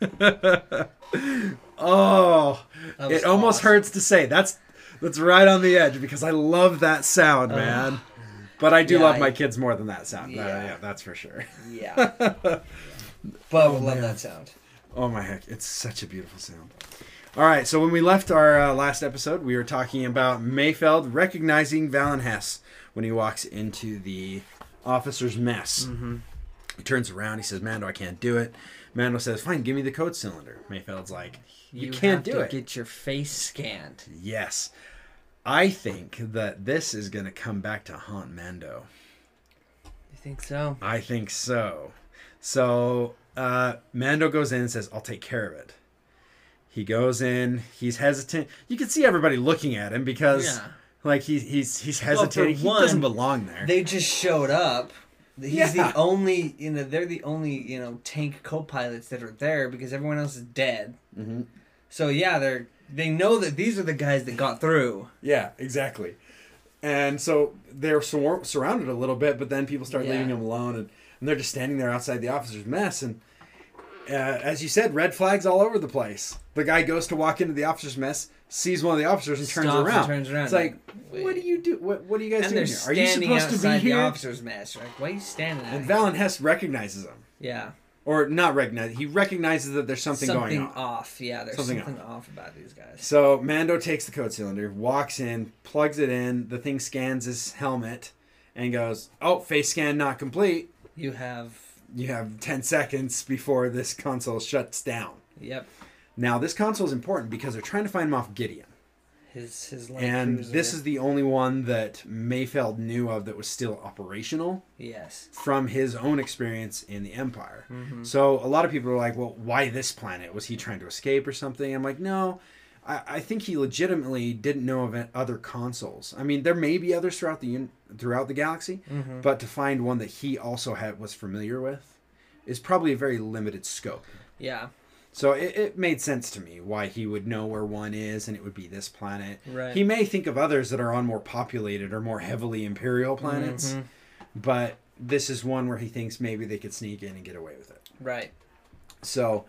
oh, it almost awesome. hurts to say. That's that's right on the edge because I love that sound, man. But I do Yeah, love my kids more than that sound. Yeah, Yeah. yeah that's for sure. Yeah. But we love man. that sound. Oh my heck, it's such a beautiful sound. All right, so when we left our uh, last episode, we were talking about Mayfeld recognizing Valin Hess when he walks into the officer's mess. Mm-hmm. He turns around, he says, Mando, I can't do it. Mando says, Fine, give me the code cylinder. Mayfeld's like, You, can't have do to it. Get your face scanned. Yes. I think that this is going to come back to haunt Mando. You think so? I think so. So uh, Mando goes in and says, "I'll take care of it." He goes in. He's hesitant. You can see everybody looking at him because, Yeah. like, he, he's he's Well, for hesitating. he doesn't belong there. They just showed up. He's Yeah. the only, you know, they're the only, you know, tank co-pilots that are there because everyone else is dead. Mhm. So yeah, they're they know that these are the guys that got through. Yeah, exactly. And so they're sur- surrounded a little bit, but then people start Yeah. leaving them alone, and, and they're just standing there outside the officer's mess. And uh, as you said, red flags all over the place. The guy goes to walk into the officer's mess, sees one of the officers, and turns Stops and around. turns around, It's like, like, what do you do? What, what are you guys And doing here? Are you supposed to be outside the here? officer's mess. Like, why are you standing there? And Valin Hess recognizes him, yeah, or not recognize. He recognizes that there's something, going on. off. Yeah, there's Something something, off. about these guys. So Mando takes the code cylinder, walks in, plugs it in. The thing scans his helmet, and goes, "Oh, face scan not complete." You have, You have ten seconds before this console shuts down. yep, Now, this console is important because they're trying to find Moff Gideon, his his light and cruiser. this is the only one that Mayfeld knew of that was still operational yes. from his own experience in the Empire. Mhm. So a lot of people are like, "Well, why this planet? Was he trying to escape or something?" I'm like, "No." I, I think he legitimately didn't know of other consoles. I mean, there may be others throughout the throughout the galaxy, Mhm. but to find one that he also had was familiar with is probably a very limited scope. Yeah. So it, it made sense to me why he would know where one is, and it would be this planet. Right. He may think of others that are on more populated or more heavily imperial planets, Mhm. but this is one where he thinks maybe they could sneak in and get away with it. Right. So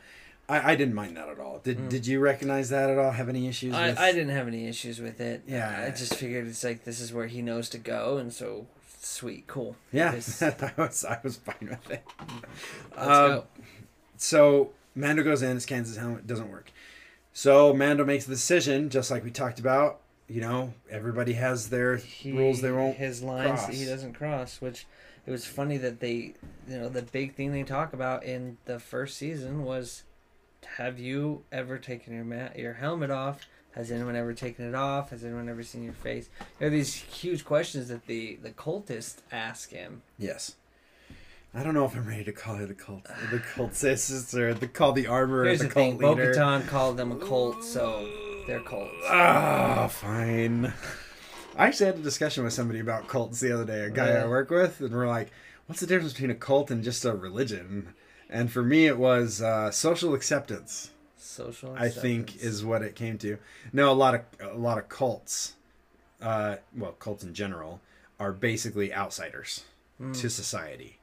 I, I didn't mind that at all. Did Mm. Did you recognize that at all? Have any issues? I, with... I didn't have any issues with it. Yeah. I just figured it's like this is where he knows to go, and so sweet, cool. Yeah, This- I was I was fine with it. Let's Um, go. So Mando goes in, scans his helmet, doesn't work. So Mando makes the decision, just like we talked about. You know, everybody has their He, rules they won't. his lines that he doesn't cross. Which it was funny that they, you know, the big thing they talk about in the first season was, have you ever taken your mat your helmet off? Has anyone ever taken it off? Has anyone ever seen your face? There are these huge questions that the the cultists ask him. Yes. I don't know if I'm ready to call her the cult, the cultists, or the call the armor Here's the, the thing. Bo-Katan called them a cult, so they're cults. Ah, fine. I actually had a discussion with somebody about cults the other day. A guy I work with, and we're like, "What's the difference between a cult and just a religion?" And for me, it was uh, social acceptance. Social. Acceptance. I think is what it came to. No, a lot of a lot of cults, uh, well, cults in general, are basically outsiders Mm. to society.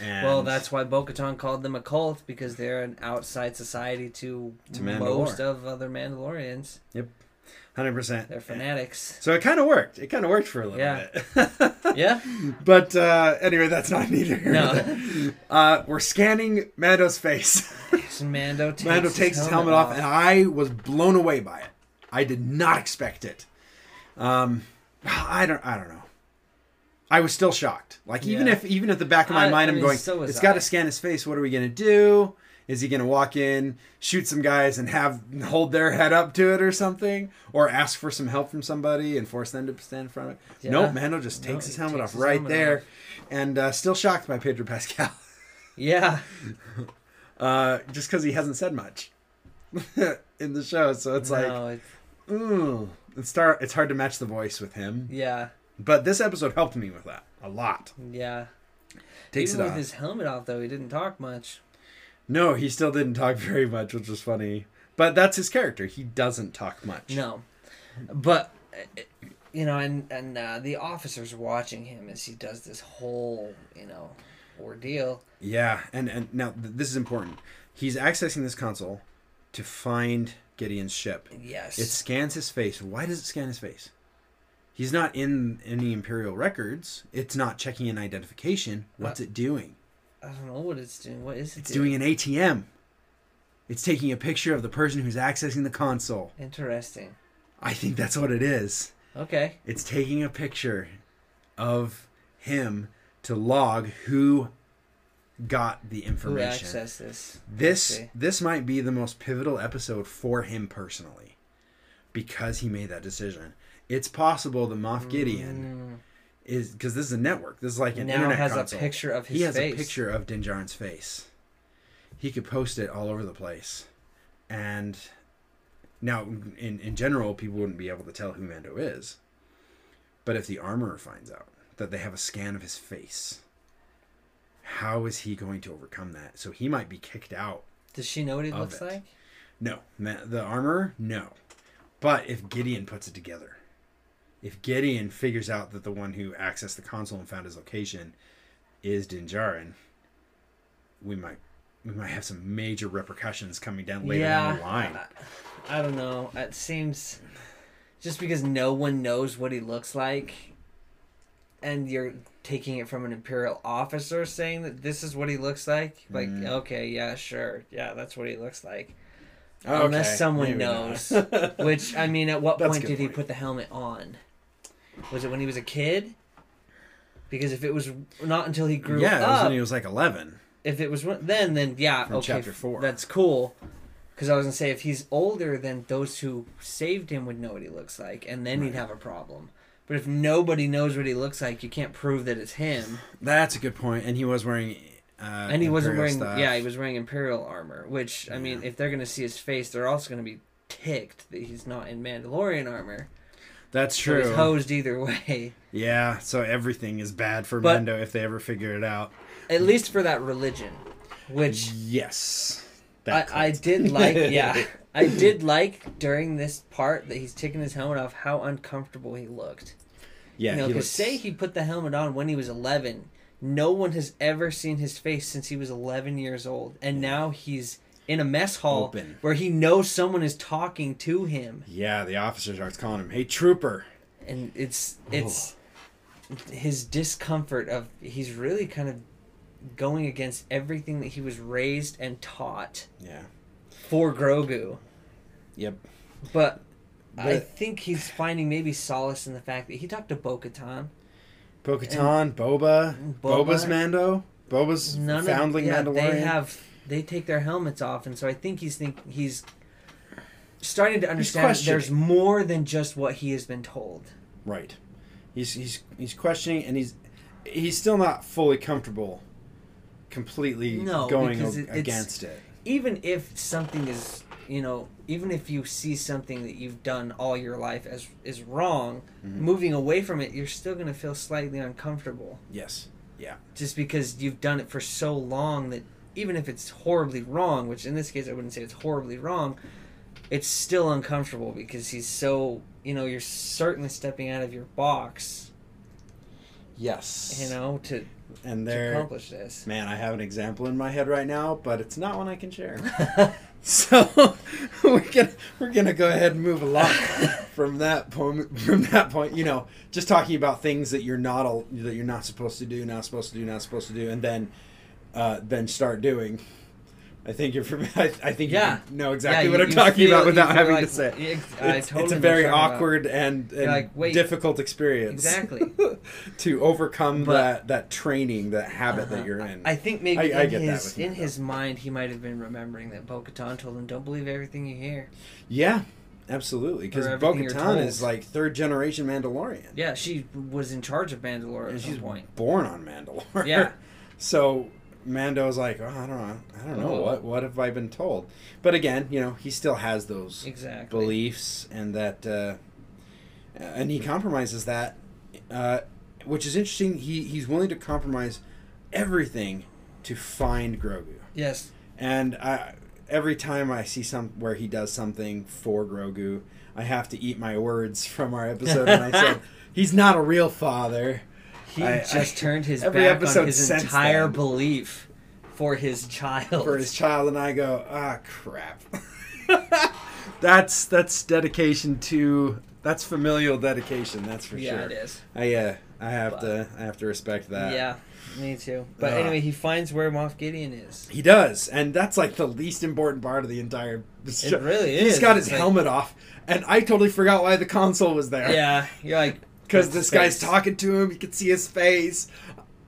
And Well, that's why Bo-Katan called them a cult because they're an outside society to, To most of other Mandalorians. Hundred percent. They're fanatics. So it kind of worked. It kind of worked for a little Yeah. bit. yeah. But uh, anyway, that's not neither. here No. Uh, we're scanning Mando's face. Mando takes, Mando takes his helmet off, and I was blown away by it. I did not expect it. Um, I don't. I don't know. I was still shocked. Like even Yeah. if even at the back of my I- mind, I I'm mean, going, so it's got to scan his face. What are we gonna do? Is he gonna walk in, shoot some guys, and have hold their head up to it or something, or ask for some help from somebody and force them to stand in front of it? Yeah. Nope, Mando just No, takes his helmet takes off his right helmet there, off. and uh, still shocked by Pedro Pascal, Yeah. uh, just because he hasn't said much in the show. So it's like, no, it's, ooh, it's start. It's hard to match the voice with him, yeah. but this episode helped me with that a lot. Yeah. Takes Even it with off. his helmet off, though, he didn't talk much. No, he still didn't talk very much, which was funny. But that's his character. He doesn't talk much. No. But, you know, and, and uh, the officers watching him as he does this whole, you know, ordeal. Yeah, and and now th- this is important. He's accessing this console to find Gideon's ship. Yes. It scans his face. Why does it scan his face? He's not in any Imperial records. It's not checking an identification. What's Uh, it doing? I don't know what it's doing. What is it It's doing an ATM. It's taking a picture of the person who's accessing the console. Interesting. I think that's what it is. Okay. It's taking a picture of him to log who got the information. Who information. access this? This this might be the most pivotal episode for him personally because he made that decision. It's possible that Moff Gideon mm. Is because this is a network. This is like an now internet has console. a picture of his he has face. a picture of Din Djarin's face. He could post it all over the place, and now in in general, people wouldn't be able to tell who Mando is. But if the armorer finds out that they have a scan of his face, how is he going to overcome that? So he might be kicked out. Does she know what he looks it. like? No, the armorer, no. But if Gideon puts it together, if Gideon figures out that the one who accessed the console and found his location is Din Djarin, we might we might have some major repercussions coming down later down the line. I, I don't know. It seems just because no one knows what he looks like, and you're taking it from an imperial officer saying that this is what he looks like. Like, Mm. okay, yeah, sure, yeah, that's what he looks like. Okay, Unless someone knows. Which I mean, at what point did he put the helmet on? Was it when he was a kid? Because if it was not until he grew up. yeah, it was when he was like eleven. if it was then then yeah From okay chapter four. that's cool because i was gonna say if he's older then those who saved him would know what he looks like and then he'd have a problem but if nobody knows what he looks like you can't prove that it's him That's a good point. And he was wearing. Uh, and he wasn't wearing stuff. yeah he was wearing imperial armor which i mean Yeah. if they're gonna see his face they're also gonna be ticked that he's not in mandalorian armor That's so true. he's hosed either way yeah, so everything is bad for But- Mando if they ever figure it out. at least for that religion which Yes. I, I did like yeah I did like during this part that he's taking his helmet off how uncomfortable he looked. Yeah, you know, because looks- say he put the helmet on when he was 11, no one has ever seen his face since he was 11 years old, and now he's in a mess hall Open. where he knows someone is talking to him, Yeah, the officer starts calling him, "Hey, trooper." and it's it's his discomfort of he's really kind of going against everything that he was raised and taught Yeah. for Grogu. Yep. But, I think he's finding maybe solace in the fact that he talked to Bo Katan. Bo-Katan, Boba, Boba- Boba's Mando, Boba's foundling of yeah, Mandalorian. they have they take their helmets off, and so I think he's think he's starting to understand that there's more than just what he has been told. Right. He's he's he's questioning, and he's he's still not fully comfortable, completely No, going it- against it. Even if something is, you know, even if you see something that you've done all your life as is wrong, Mhm. moving away from it, you're still going to feel slightly uncomfortable. Yes. Yeah. just because you've done it for so long that even if it's horribly wrong, which in this case I wouldn't say it's horribly wrong, it's still uncomfortable because he's so you know you're certainly stepping out of your box, Yes. you know, to, and to there, accomplish this. man, I have an example in my head right now, but it's not one I can share. So we're gonna we're gonna go ahead and move along from that point. From that point, you know, just talking about things that you're not that you're not supposed to do, not supposed to do, not supposed to do, and then uh, then start doing. I think you're. fam- I, I think Yeah. you know exactly Yeah, what you- I'm you talking feel- about without having like- to say. it. I It's, totally it's a very what about. awkward and, and like, wait. difficult experience. Exactly. to overcome But- that that training, that habit Uh-huh. that you're in. I think maybe I- I in get that his in his mind he might have been remembering that Bo-Katan told him, "Don't believe everything you hear." yeah, absolutely. Because Bo Katan is like third generation Mandalorian. Yeah, she was in charge of Mandalore at and she's point. born on Mandalore. Yeah. so Mando's like, oh, I don't know, I don't know Oh. what what have I been told. But again, you know, he still has those Exactly. beliefs and that, uh, and he compromises that, uh, which is interesting. He he's willing to compromise everything to find Grogu. Yes. And I, every time I see some where he does something for Grogu, I have to eat my words from our episode. and I said, he's not a real father. He I- just I- turned his back on his entire then. belief for his child. for his child, and I go, ah, crap. that's that's dedication to that's familial dedication. That's for yeah, sure. it is. I uh, I have But- to I have to respect that. Yeah, me too. But Uh, anyway, he finds where Moff Gideon is. He does, and that's like the least important part of the entire. It really He's is. got his It's like- helmet off, and I totally forgot why the console was there. Yeah, you're like because this his guy's talking to him. You can see his face.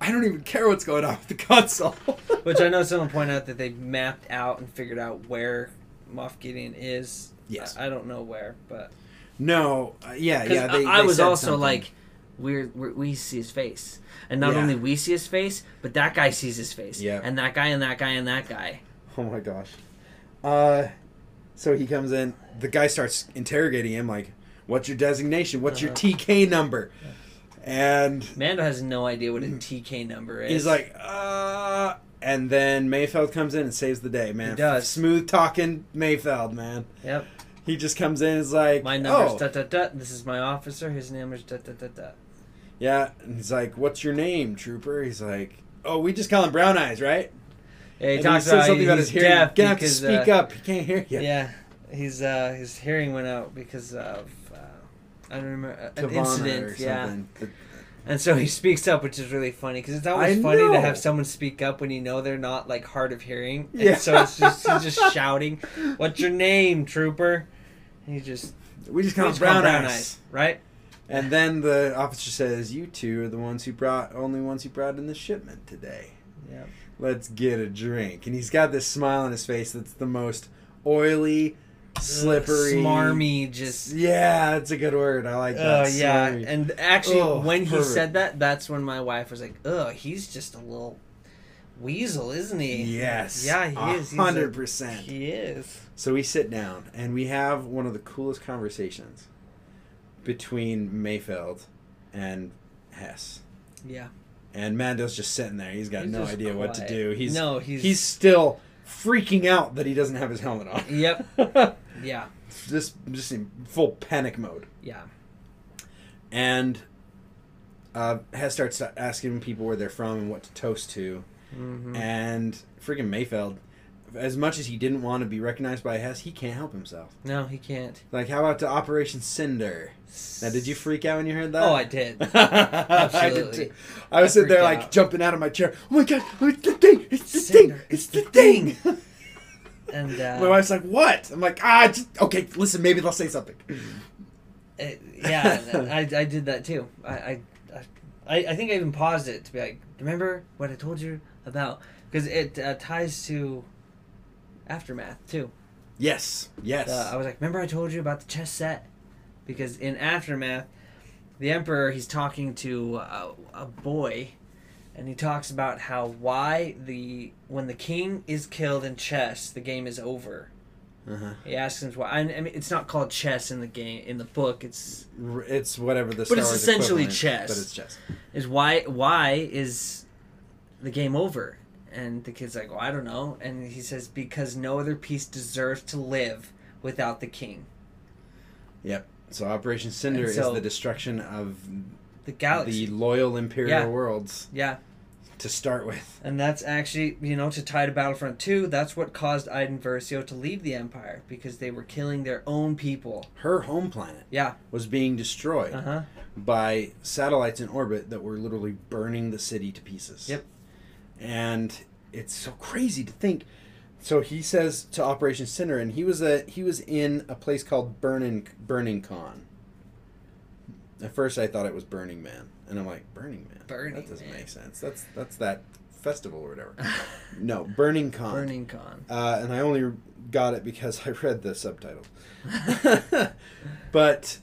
I don't even care what's going on with the console. Which I know someone pointed out that they mapped out and figured out where Moff Gideon is. Yes. I, I don't know where, but no, uh, yeah, yeah. They, I, I they was also something. like, we're, we're we see his face, and not Yeah. only we see his face, but that guy sees his face, Yeah. and that guy and that guy and that guy. oh my gosh. Uh, so he comes in. The guy starts interrogating him, like, "What's your designation? What's your Uh-huh. TK number?" And Mando has no idea what a TK number is. He's like, uh, and then Mayfeld comes in and saves the day, man. He does. Smooth talking Mayfeld, man. yep, He just comes in and is like, my number's oh, dot dot dot. This is my officer. His name is dot dot dot dot. yeah. And he's like, what's your name, trooper? He's like, oh, we just call him Brown Eyes, right? Yeah, he and talks he says about something about his hearing. deaf You're gonna have to speak uh, up. He can't hear you. Yeah, he's uh, his hearing went out because of uh, I don't remember uh, an Kavana incident. Yeah. And so he speaks up, which is really funny because it's always I funny know. to have someone speak up when you know they're not like hard of hearing. And Yeah. so it's just he's just shouting, "What's your name, trooper?" And he just we just call we him just Brown, Eyes. right? And then the officer says, "You two are the ones who brought only ones who brought in the shipment today. Yeah. Let's get a drink." And he's got this smile on his face that's the most oily, slippery, smarmy, just. Yeah, that's a good word. I like Oh that. yeah, and actually, Oh, when he said that, that's when my wife was like, "Oh, he's just a little weasel, isn't he?" yes, Yeah, he is. Hundred percent. He is. So we sit down and we have one of the coolest conversations between Mayfeld and Hess. Yeah. And Mando's just sitting there. He's got He's no idea what to do. He's no, he's he's still freaking out that he doesn't have his helmet on. Yep. Yeah. just just in full panic mode. Yeah. And uh, Hess starts asking people where they're from and what to toast to. hmm And freaking Mayfeld, as much as he didn't want to be recognized by Hess, he can't help himself. No, he can't. Like, how about to Operation Cinder? Now, did you freak out when you heard that? Oh, I did. I did too. I was I sitting there like out. jumping out of my chair. Oh my god! oh, It's the thing! It's the Cinder, thing! It's the thing! And uh, my wife's like, "What?" I'm like, "Ah, just okay. Listen, maybe they'll say something." it- yeah, I, I did that too. I, I, I, I think I even paused it to be like, remember what I told you about? Because it uh, ties to aftermath too. Yes, yes. Uh, I was like, remember I told you about the chess set? Because in Aftermath, the Emperor, he's talking to a, a boy, and he talks about how why the when the king is killed in chess, the game is over. uh-huh. He asks him why. I mean, it's not called chess in the game in the book. It's It's whatever the. But it's essentially chess. But it's chess. is why why is the game over? And the kid's like, well, I don't know. And he says because no other piece deserves to live without the king. Yep. So Operation Cinder so- is the destruction of The galaxy. the loyal Imperial Yeah. worlds yeah. to start with. And that's actually, you know, to tie to Battlefront 2, that's what caused Iden Versio to leave the Empire because they were killing their own people. Her home planet Yeah. was being destroyed Uh huh. by satellites in orbit that were literally burning the city to pieces. Yep. And it's so crazy to think. So he says to Operation Cinder, and he was a he was in a place called Burning Burnin Konn. At first, I thought it was Burning Man, and I'm like, Burning Man. Burning That doesn't Man. make sense. That's that's that festival or whatever. no, Burnin Konn. Burnin Konn. Uh, and I only got it because I read the subtitle. but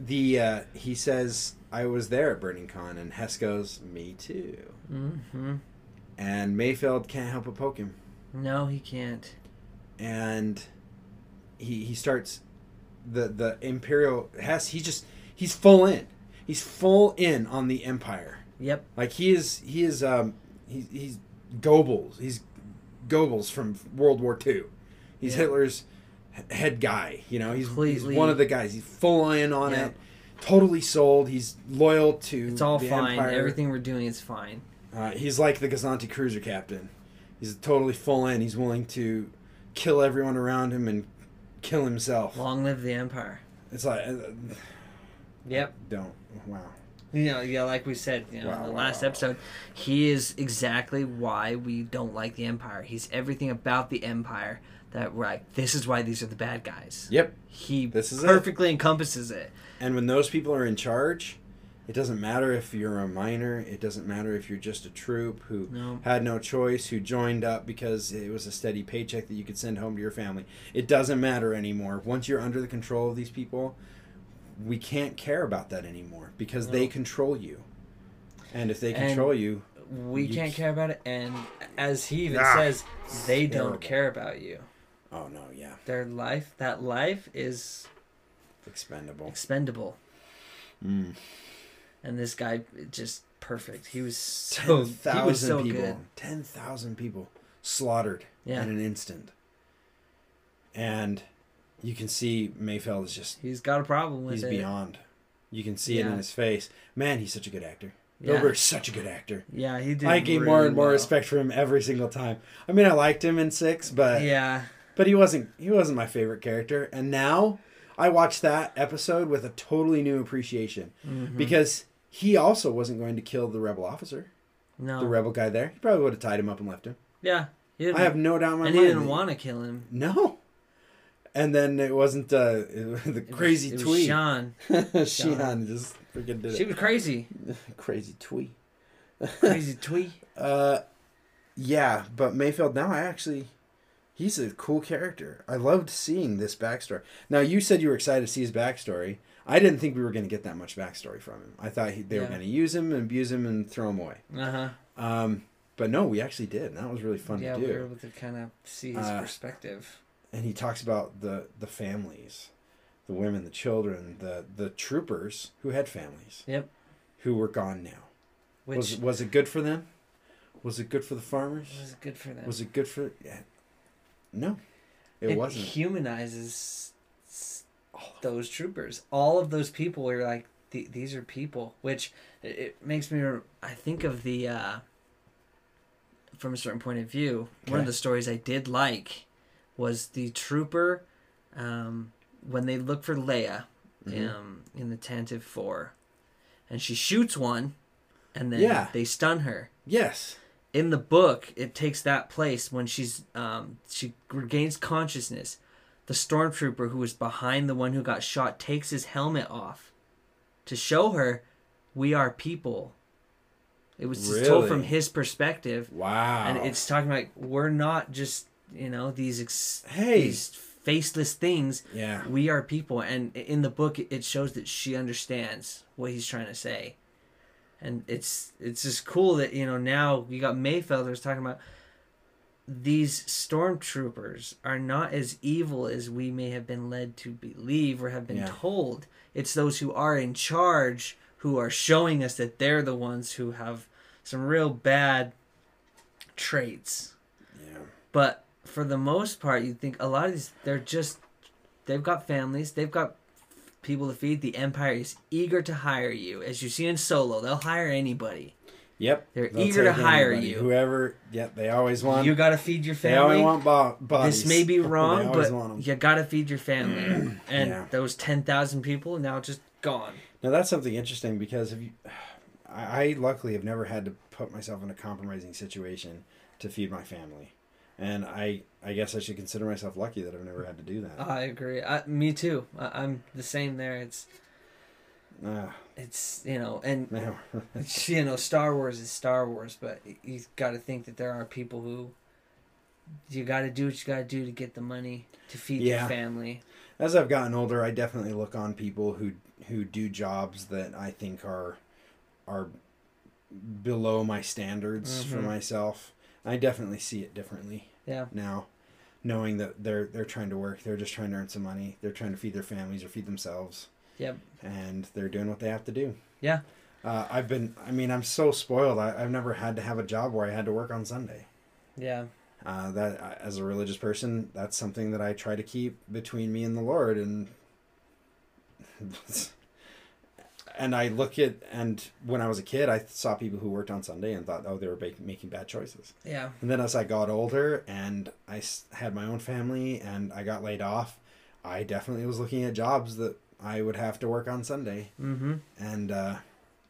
the uh, he says I was there at Burnin Konn, and Hess goes, "Me too." hmm And Mayfeld can't help but poke him, No, he can't. and he he starts the the Imperial Hess. He just he's full in. He's full in on the Empire. Yep. Like he is he is um he, he's Goebbels. He's Goebbels from World War II. He's Yeah. Hitler's head guy. You know, he's, he's one of the guys. He's full in on Yeah. it. Totally sold. He's loyal to It's all fine. Empire. Everything we're doing is fine. Uh, he's like the Gozanti cruiser captain. He's totally full in. He's willing to kill everyone around him and kill himself. Long live the Empire. It's like, uh, Yep. don't. Wow. You know, yeah, like we said, you know, Wow, in the wow, last wow. episode, he is exactly why we don't like the Empire. He's everything about the Empire that we're like, this is why these are the bad guys. Yep. He This is it. perfectly encompasses it. And when those people are in charge, it doesn't matter if you're a minor. It doesn't matter if you're just a troop who No. had no choice, who joined up because it was a steady paycheck that you could send home to your family. It doesn't matter anymore. Once you're under the control of these people, we can't care about that anymore because they control you. And if they And- control you, We You can't c- care about it, and as he even Ah, says, they terrible. don't care about you. oh no, yeah, Their life, that life, is expendable. expendable. Mm. And this guy, just perfect. He was so Ten he was thousand so people. good. Ten thousand people slaughtered Yeah, in an instant. And you can see Mayfeld is just he's got a problem with he's it. beyond. You can see it in his face. Man, he's such a good actor. Yeah. Bill Burr's such a good actor. Yeah, he did. I gain really more and more well. respect for him every single time. I mean, I liked him in six, but Yeah, but he wasn't he wasn't my favorite character. And now I watched that episode with a totally new appreciation mhm. because he also wasn't going to kill the rebel officer, no, the rebel guy there. He probably would have tied him up and left him. yeah, I have no doubt in my and mind. he didn't want to kill him. No. And then it wasn't uh, the It was- crazy it was tweet. Sean. Xi'an just freaking did She it. She was crazy, crazy tweet. crazy twee. Uh, yeah, but Mayfeld now I actually, he's a cool character. I loved seeing this backstory. Now you said you were excited to see his backstory. I didn't think we were going to get that much backstory from him. I thought he, they were going to use him and abuse him and throw him away. Uh huh. Um, but no, we actually did. And that was really fun Yeah, to we were able to kind of see his Uh, perspective. and he talks about the the families, the women, the children, the the troopers who had families. Yep. Who were gone now. Which was was it good for them? Was it good for the farmers? was it good for them. Was it good for? Yeah. No, it, wasn't. humanizes those troopers. All of those people were like, these are people, which it, makes me. I think of the. Uh, from a certain point of view, one of the stories I did like was the trooper um, when they look for Leia Mhm. um, in the Tantive Four, and she shoots one, and then Yeah. they stun her Yes. in the book it takes that place when she's um she regains consciousness the stormtrooper who was behind the one who got shot takes his helmet off. To show her we are people. It was just told from his perspective. Wow. and it's talking like we're not just you know these ex- hey. these faceless things. Yeah. we are people. And in the book it shows that she understands what he's trying to say. And it's it's just cool that you know now you got mayfelders talking about these stormtroopers are not as evil as we may have been led to believe or have been Yeah. told it's those who are in charge who are showing us that they're the ones who have some real bad traits Yeah. but for the most part, you think a lot of these they're just they've got families, they've got people to feed. The Empire is eager to hire you, as you see in Solo. They'll hire anybody. Yep. They're They'll eager to hire anybody. you. Whoever. Yep. They always want. You got to feed your family. they always want bo- bodies. This may be wrong, but you got to feed your family. and Yeah. those ten thousand people now just gone. Now that's something interesting because if you, I, I luckily have never had to put myself in a compromising situation to feed my family, and I I guess I should consider myself lucky that I've never had to do that. I agree. I, me too. I, I'm the same there. It's It's you know and you know, Star Wars is Star Wars, but you've got to think that there are people who you got to do what you got to do to get the money to feed Yeah. your family. As I've gotten older, I definitely look on people who who do jobs that I think are are below my standards for Mhm. myself. I definitely see it differently Yeah, now, knowing that they're they're trying to work, they're just trying to earn some money, they're trying to feed their families or feed themselves. Yep. And they're doing what they have to do. Yeah. Uh, I've been. I mean, I'm so spoiled. I, I've never had to have a job where I had to work on Sunday. yeah, Uh, that as a religious person, that's something that I try to keep between me and the Lord, and and I look at and when I was a kid, I saw people who worked on Sunday and thought, oh, they were making bad choices. Yeah. And then as I got older and I had my own family and I got laid off, I definitely was looking at jobs that I would have to work on Sunday. Mm-hmm. And uh,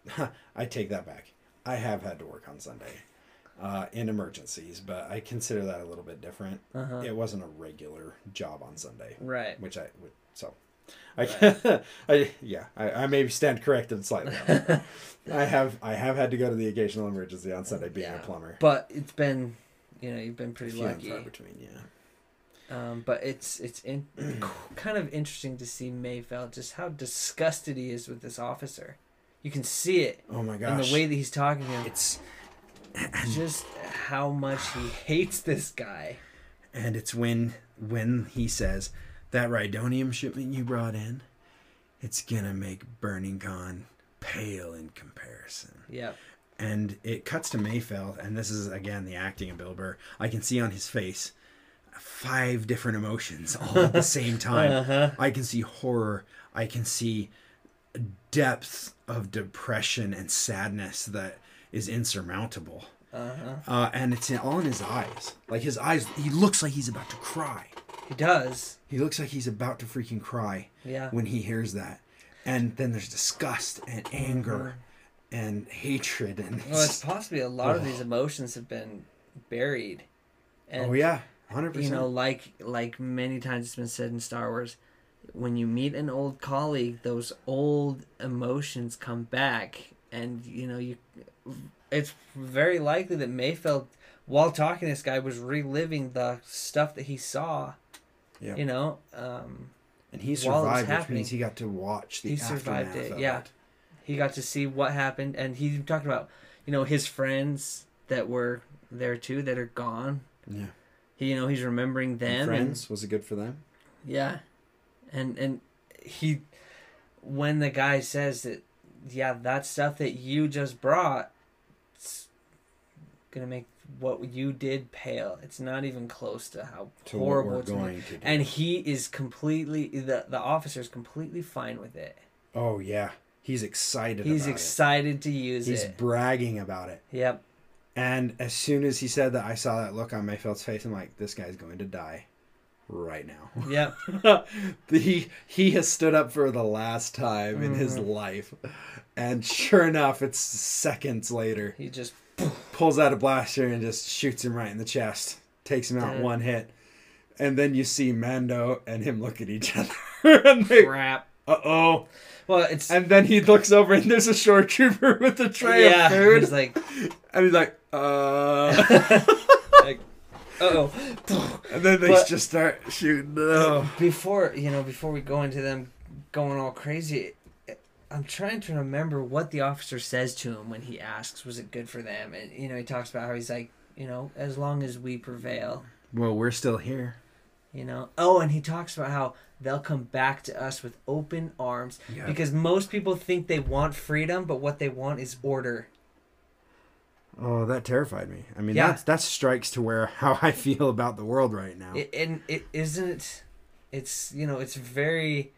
I take that back. I have had to work on Sunday uh, in emergencies, but I consider that a little bit different. Uh-huh. It wasn't a regular job on Sunday, Right. which I would so. I, I yeah, I, I may stand corrected slightly. I have I have had to go to the occasional emergency on Sunday being Yeah. a plumber. But it's been, you know, you've been pretty Few and lucky. far between, yeah. Um, but it's it's in, kind of interesting to see Mayfeld just how disgusted he is with this officer. You can see it Oh my in gosh. the way that he's talking to him. it's just how much he hates this guy. and it's when when he says that rhydonium shipment you brought in, it's gonna make Burnin Konn pale in comparison. Yep. And it cuts to Mayfeld, and this is again the acting of Bill Burr. I can see on his face five different emotions all at the same time. Uh-huh. I can see horror. I can see depth of depression and sadness that is insurmountable. Uh-huh. Uh, and it's in, all in his eyes. Like his eyes, he looks like he's about to cry. He does. He looks like he's about to freaking cry Yeah. when he hears that. And then there's disgust and anger and hatred and Well, it's possibly a lot of Oh. these emotions have been buried. And oh yeah, hundred you know, like like many times it's been said in Star Wars, when you meet an old colleague, those old emotions come back, and you know you. It's very likely that Mayfeld, while talking to this guy, was reliving the stuff that he saw. Yeah. You know, um, and he while it was survived, which means he got to watch the he survived it, yeah. it. he got to see what happened, and he talked about, you know, his friends that were there too that are gone. Yeah. He, you know, he's remembering And them and friends was it good for them? Yeah, and and he, when the guy says that, yeah, that stuff that you just brought, it's gonna make what you did pale. It's not even close to how To horrible it's going to do. And he is completely the the officer is completely fine with it. oh yeah, he's excited. He's excited to use He's it. He's bragging about it. Yep. And as soon as he said that, I saw that look on Mayfeld's face. I'm like, this guy's going to die right now. Yep. he he has stood up for the last time in his Mhm. life, and sure enough, it's seconds later. He just Pulls out a blaster and just shoots him right in the chest. Takes him out Dead. one hit, and then you see Mando and him look at each other, and they, crap. uh oh. Well, it's And then he looks over and there's a short trooper with a tray yeah. of food, He's like, and he's like, uh. like, oh. And then they But- just start shooting. Oh. before you know before we go into them going all crazy i'm trying to remember what the officer says to him when he asks was it good for them and you know he talks about how he's like you know as long as we prevail Well, we're still here. You know oh and he talks about how they'll come back to us with open arms Yeah. because most people think they want freedom but what they want is order Oh, that terrified me. I mean, Yeah. that's that strikes to where how I feel about the world right now. it, and it isn't it's you know it's very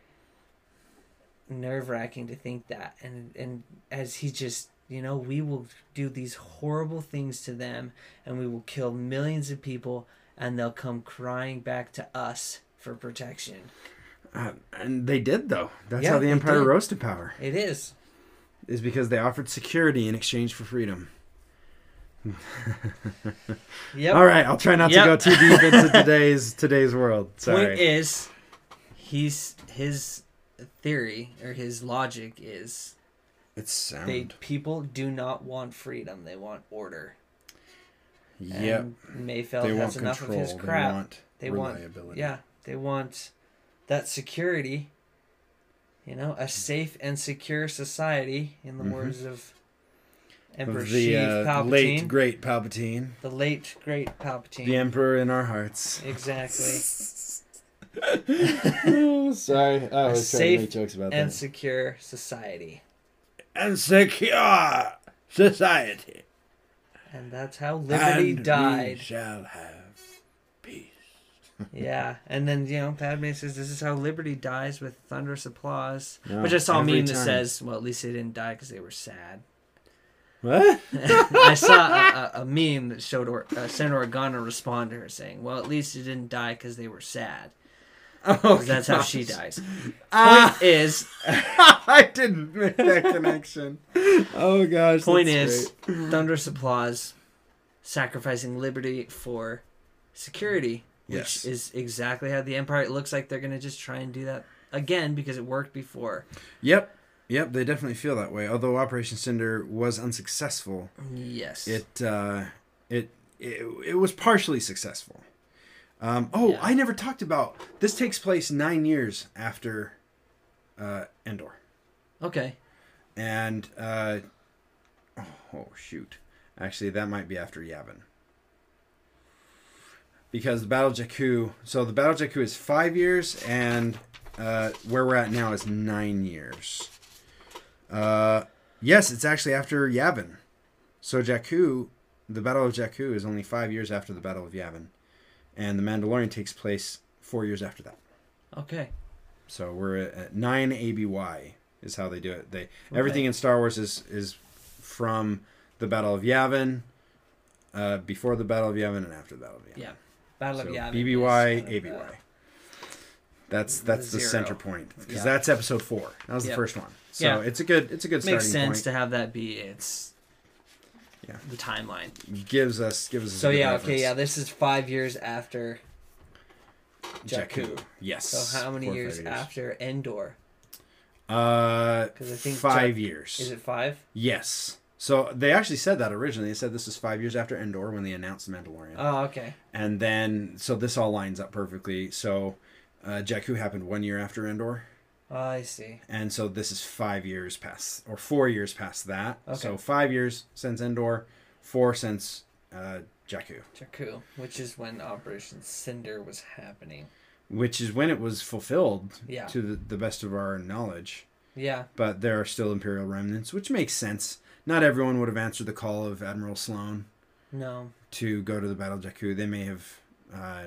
nerve-wracking to think that and and as he just you know we will do these horrible things to them and we will kill millions of people and they'll come crying back to us for protection Uh, and they did though. That's Yeah, how the empire did. rose to power. it is Is because they offered security in exchange for freedom. yep All right, I'll try not Yep. to go too deep into today's today's world. point Sorry. is he's his theory or his logic is it's sound. they people do not want freedom they want order yep. And Mayfeld They want has enough control. of his They crap. want They want, reliability. yeah, they want that security. You know, a safe and secure society, in the Mhm. words of Emperor Of the Sheev uh, late great Palpatine, the late great Palpatine. the emperor in our hearts. Exactly, Sorry, I was try to safe make jokes about and that. And secure society, and secure society. And that's how liberty And died. We shall have peace. yeah, and then you know Padme says this is how liberty dies with thunderous applause. No, Which I saw a meme that says, "Well, at least they didn't die because they were sad." What? I saw a, a, a meme that showed or, uh, Senator Organa respond to her saying, "Well, at least they didn't die because they were sad." Oh, that's how she dies. Ah, Point is, I didn't make that connection. Oh gosh. point is, great. thunderous applause, sacrificing liberty for security, which Yes. is exactly how the Empire. It looks like they're gonna just try and do that again because it worked before. Yep. Yep, they definitely feel that way. Although Operation Cinder was unsuccessful, Yes. it uh, it, it it was partially successful. Um, oh, Yeah. I never talked about this. Takes place nine years after uh, Endor, okay. and uh, oh, shoot, actually that might be after Yavin. Because the Battle of Jakku, so the Battle of Jakku is five years, and uh, where we're at now is nine years. Uh, yes, it's actually after Yavin. So Jakku, the Battle of Jakku is only five years after the Battle of Yavin, and the Mandalorian takes place four years after that. Okay. So we're at nine ABY is how they do it. They everything in Star Wars is is from the Battle of Yavin, uh, before the Battle of Yavin, and after the Battle of Yavin. Yeah. Battle So of Yavin. BBY, of, ABY. uh, That's that's the Zero. center point because Yeah. that's episode four. That was the first one. So Yeah. it's a good it's a good starting makes sense point. to have that be its Yeah. the timeline. gives us gives us. So good yeah, reference. okay, yeah, this is five years after Jakku. Yes. So how many Four or years, after Endor? Uh, 'Cause I think five Jak- years. Is it five? Yes. So they actually said that originally. They said this is five years after Endor when they announced the Mandalorian. Oh, okay. And then, so this all lines up perfectly. So, uh, Jakku happened one year after Endor, I see. and so this is five years past, or four years past that. Okay. So five years since Endor, four since uh, Jakku, Jakku, which is when Operation Cinder was happening. which is when it was fulfilled Yeah. to the, the best of our knowledge. Yeah. But there are still Imperial remnants, which makes sense. Not everyone would have answered the call of Admiral Sloane No. to go to the Battle of Jakku. They may have uh,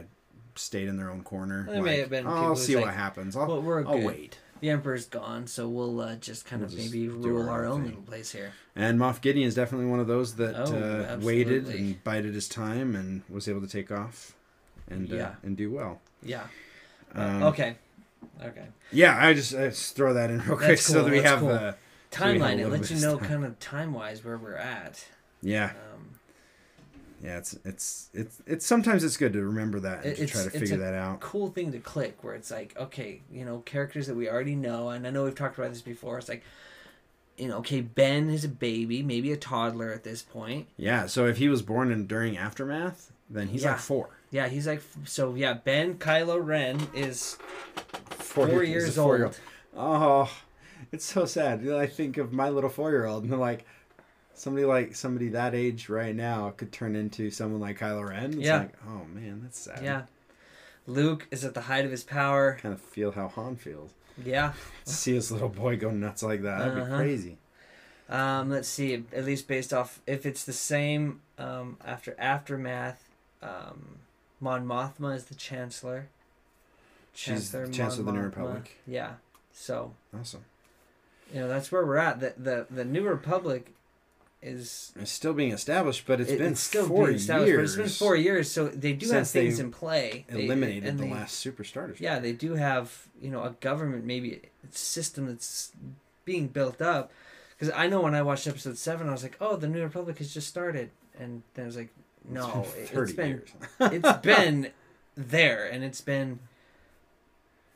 stayed in their own corner. There may have been I'll see what like, happens. I'll, Well, we're I'll wait. The Emperor's gone, so we'll uh, just kind We'll of just maybe rule our our own thing. little place here. And Moff Gideon is definitely one of those that Oh, uh, waited and bided his time and was able to take off and uh, and do well. Yeah. Um, okay. Okay. Yeah, I just, I just throw that in real quick That's so that we that's have cool. uh, So we have a Timeline. It lets you know time. kind of time wise where we're at. yeah yeah it's it's it's it's sometimes it's good to remember that and to try to figure a that out. cool thing to click where it's like okay you know characters that we already know and i know we've talked about this before it's like you know okay ben is a baby maybe a toddler at this point Yeah, so if he was born in during aftermath, then he's Yeah. like four. yeah he's like so yeah ben kylo ren is four, a years four-year-old. old Oh, it's so sad. I think of my little four year old, and they're like, somebody like somebody that age right now could turn into someone like Kylo Ren. It's Yeah. like, oh man, that's sad. yeah luke is at the height of his power Kind of feel how Han feels. yeah See his little boy go nuts like that. That'd be Uh-huh. crazy. um let's see at least based off if it's the same um after aftermath um mon mothma is the chancellor She's Chancellor Chancellor of the New Republic. Yeah. So Awesome. you know that's where we're at. The the the New Republic is It's still being established, but it's it- been still four being established, years. but it's been four years, so they do have things they in play. They- Eliminated and the they- last super starters. Yeah, they do have you know a government maybe a system that's being built up. Because I know when I watched episode seven, I was like, oh, the New Republic has just started, and then I was like, no, it's been it's been it's been there and it's been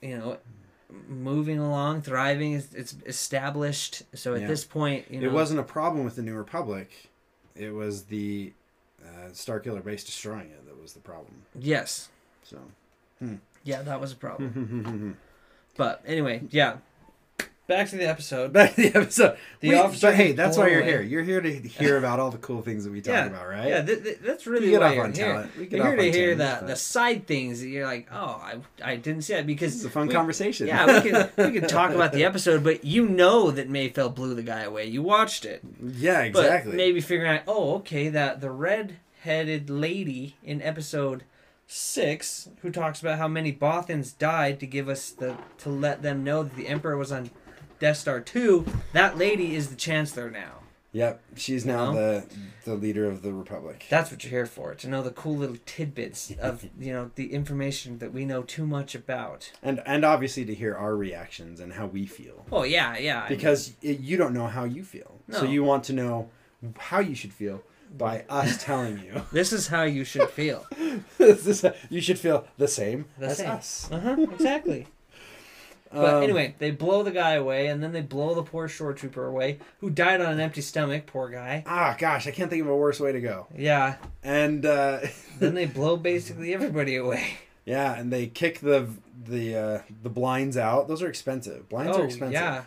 you know moving along thriving it's, it's established so at Yeah. this point you know It wasn't a problem with the New Republic. It was the uh, Starkiller base destroying it that was the problem. yes So. yeah that was a problem but anyway yeah back to the episode Back to the episode. The We- officer but hey, that's why you're away. here. You're here to hear about all the cool things that we talk Yeah. about, right? yeah th- th- that's really We get why off you're on here talent. We get you're here to hear the, the side things that you're like oh I, I didn't see that because it's a fun we- conversation. yeah we can we can talk about the episode but you know that Mayfeld blew the guy away you watched it yeah, exactly. But maybe figuring out, oh, okay, that the red-headed lady in episode six, who talks about how many Bothans died to give us the to let them know that the Emperor was on Death Star two. That lady is the Chancellor now. Yep, she's now You the the leader of the Republic. That's what you're here for to know the cool little tidbits of you know the information that we know too much about. and and obviously to hear our reactions and how we feel Oh yeah, yeah. I mean, because it, you don't know how you feel so you want to know how you should feel by us telling you this is how you should feel. This is- you should feel the same The as same. us Uh huh. Exactly. But Um, anyway, they blow the guy away, and then they blow the poor shore trooper away, who died on an empty stomach. Poor guy. ah gosh i can't think of a worse way to go Yeah. and uh Then they blow basically everybody away. yeah and they kick the the uh the blinds out those are expensive blinds are oh expensive yeah.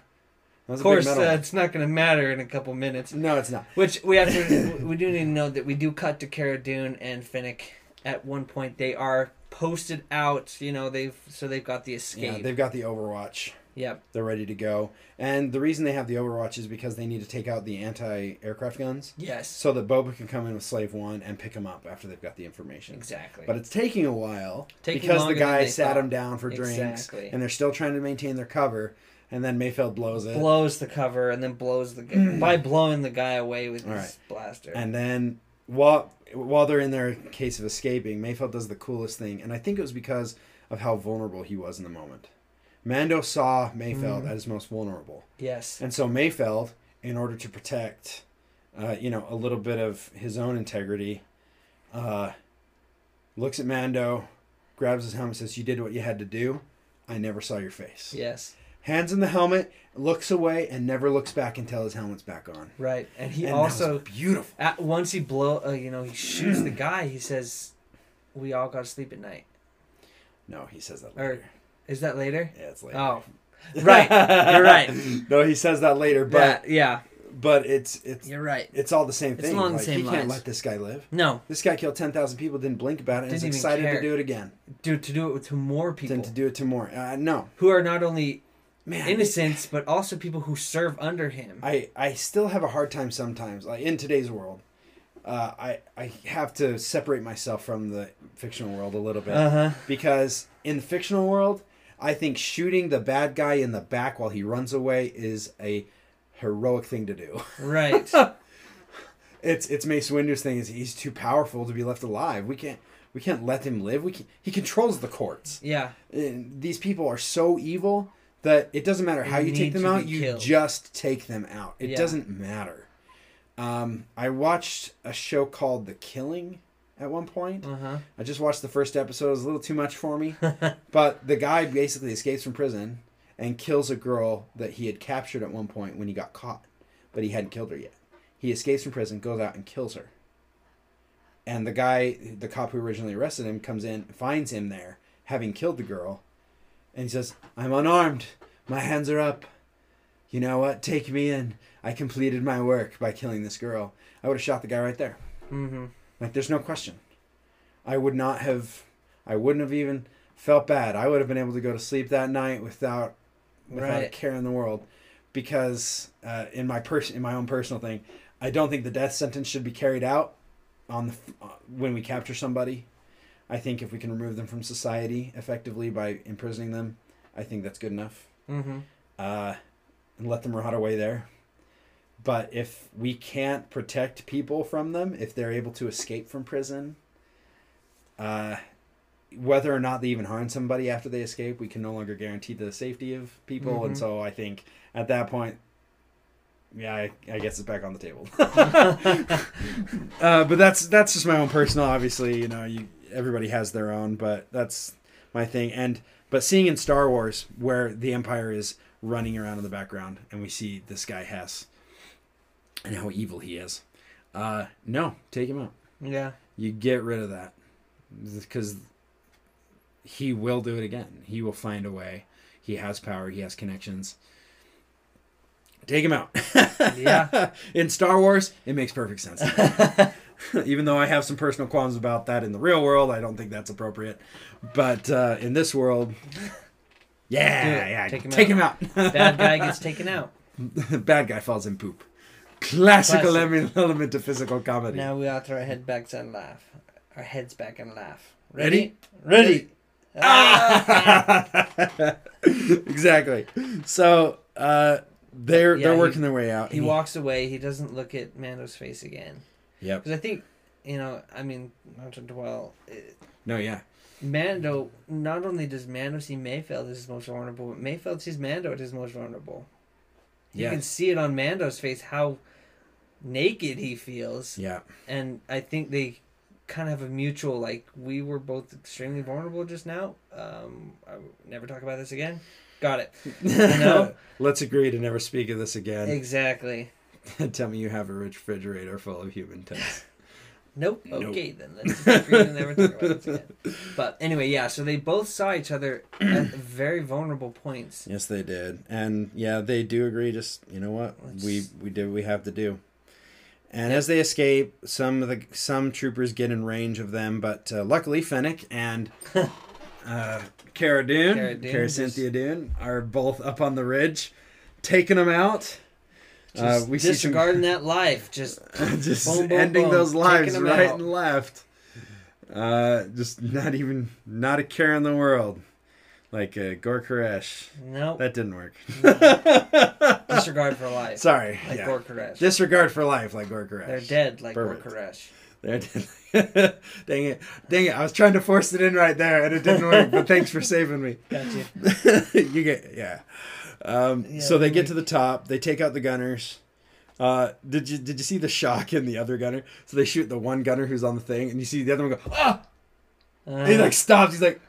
Of course, uh, it's not going to matter in a couple minutes. no it's not Which we have to. we do need to know that we do cut to Cara Dune and Fennec. At one point, they are posted out. You know, they've so they've got the escape. yeah they've got the overwatch yep. they're ready to go and the reason they have the overwatch is because they need to take out the anti-aircraft guns Yes. so that Boba can come in with Slave One and pick him up after they've got the information. Exactly. But it's taking a while Taking because the guy sat thought. him down for drinks, Exactly. and they're still trying to maintain their cover. And then Mayfeld blows it, blows the cover and then blows the guy by blowing the guy away with his right. blaster. and then while while they're in their case of escaping, Mayfeld does the coolest thing, and I think it was because of how vulnerable he was in the moment. Mando saw Mayfeld Mhm. at his most vulnerable, yes. and so Mayfeld, in order to protect, uh, you know, a little bit of his own integrity, uh, looks at Mando, grabs his helmet, and says, "You did what you had to do. I never saw your face." Yes. Hands in the helmet, looks away, and never looks back until his helmet's back on. Right. And he And also beautiful. at once he blow uh, you know, he shoots the guy, he says we all got to sleep at night. No, he says that Or- Is that later? yeah, it's later. Oh. Right. You're right. no, he says that later, but That, yeah. but it's it's You're right. it's all the same It's thing. along the same he can't let this guy live. No, This guy killed ten thousand people, didn't blink about it, and is Didn't excited care. to do it again. dude, to do it to more people Than to do it to more. Uh, no, who are not only man, innocents but also people who serve under him. I I still have a hard time sometimes, like in today's world. Uh, I I have to separate myself from the fictional world a little bit Uh-huh. because in the fictional world, I think shooting the bad guy in the back while he runs away is a heroic thing to do. Right. It's it's Mace Windu's thing is he's too powerful to be left alive. We can't we can't let him live. We can, he controls the courts. yeah. And these people are so evil that it doesn't matter how They you take them out. You killed. just take them out. It Yeah. doesn't matter. Um, I watched a show called The Killing at one point. Uh-huh. I just watched the first episode. It was a little too much for me. but the guy basically escapes from prison and kills a girl that he had captured at one point when he got caught, but he hadn't killed her yet. He escapes from prison, goes out and kills her. And the guy, the cop who originally arrested him, comes in, finds him there, having killed the girl, and he says, I'm unarmed. My hands are up. You know what? Take me in. I completed my work by killing this girl. I would have shot the guy right there. Mm-hmm. Like there's no question. I would not have I wouldn't have even felt bad. I would have been able to go to sleep that night without without a Right. care in the world because uh, in my person in my own personal thing, I don't think the death sentence should be carried out on the f- uh, when we capture somebody. I think if we can remove them from society effectively by imprisoning them, I think that's good enough. Mm-hmm. Uh, and let them rot away there. But if we can't protect people from them, if they're able to escape from prison, uh, whether or not they even harm somebody after they escape, we can no longer guarantee the safety of people. And Mhm. so I think at that point, yeah, I, I guess it's back on the table. uh, but that's that's just my own personal. Obviously, you know, you everybody has their own, but that's my thing. And but seeing in Star Wars where the Empire is running around in the background, and we see this guy Hess and how evil he is. Uh, no, take him out. Yeah. You get rid of that because he will do it again. He will find a way. He has power. He has connections. Take him out. Yeah. in Star Wars, it makes perfect sense. Even though I have some personal qualms about that in the real world, I don't think that's appropriate. But uh, in this world, yeah, yeah, Take him take him out. Bad guy gets taken out. Bad guy falls in poop. Classical Classic. element, of physical comedy. Now we all throw our head back and laugh. Our heads back and laugh. Ready? Ready. Ah! exactly. So uh, they're Yeah, they're he- working their way out. he walks away. He doesn't look at Mando's face again. Yep. Because I think, you know, I mean, not to dwell. It, No, yeah. Mando, not only does Mando see Mayfeld as his most vulnerable, but Mayfeld sees Mando as his most vulnerable. You Yeah. can see it on Mando's face how naked he feels. Yeah. And I think they kind of have a mutual, like, we were both extremely vulnerable just now. Um, I never talk about this again. Got it. know? Let's agree to never speak of this again. Exactly. Tell me you have a refrigerator full of human toast. Nope. Nope. Okay, then let's agree to never talk about this again. But anyway, yeah. So they both saw each other at very vulnerable points. yes, they did, and yeah, they do agree. Just you know what, Let's- we we did what we have to do. And as they escape, some of the some troopers get in range of them, but uh, luckily Fennec and uh, Cara Dune, Cara Cara, Dune just- Cynthia Dune, are both up on the ridge, taking them out. Uh, we see some disregarding that life. Just just Boom, boom, ending boom. those lives right out. and left. Uh, just not even not a care in the world, like uh, Gor Koresh. no That didn't work. disregard for life. Sorry, like yeah. Gor Koresh. disregard for life, like Gor Koresh. They're dead like Perfect. Koresh. They're dead. dang it, dang it! I was trying to force it in right there, and it didn't work. but thanks for saving me. Got you. you get yeah. Um, Yeah, so they get to the top. They take out the gunners. Uh, did you did you see the shock in the other gunner? So they shoot the one gunner who's on the thing, and you see the other one go ah. And he Uh, like stops. He's like,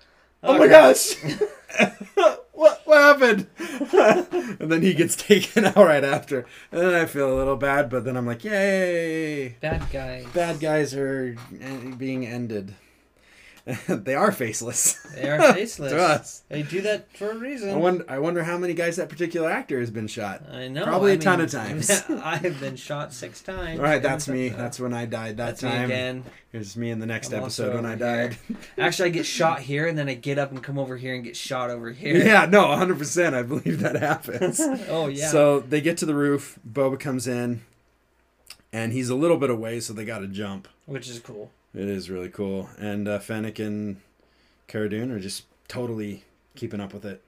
"Oh Okay. my gosh, what what happened?" and then he gets taken out right after. And then I feel a little bad, but then I'm like, "Yay, bad guy. bad guys are being ended." they are faceless They are faceless. to us. They do that for a reason. I wonder, I wonder how many guys that particular actor has been shot. I know. Probably a a ton of times. I have been shot six times. All right, that's me. that. That's when I died that That's me time. again. Here's me in the next I'm episode when I died. Actually, I get shot here, and then I get up and come over here and get shot over here. yeah, no, 100%. I believe that happens. oh yeah. So they get to the roof. Boba comes in, and he's a little bit away, so they got to jump. Which is cool. It is really cool. And uh, Fennec and Cara Dune are just totally keeping up with it.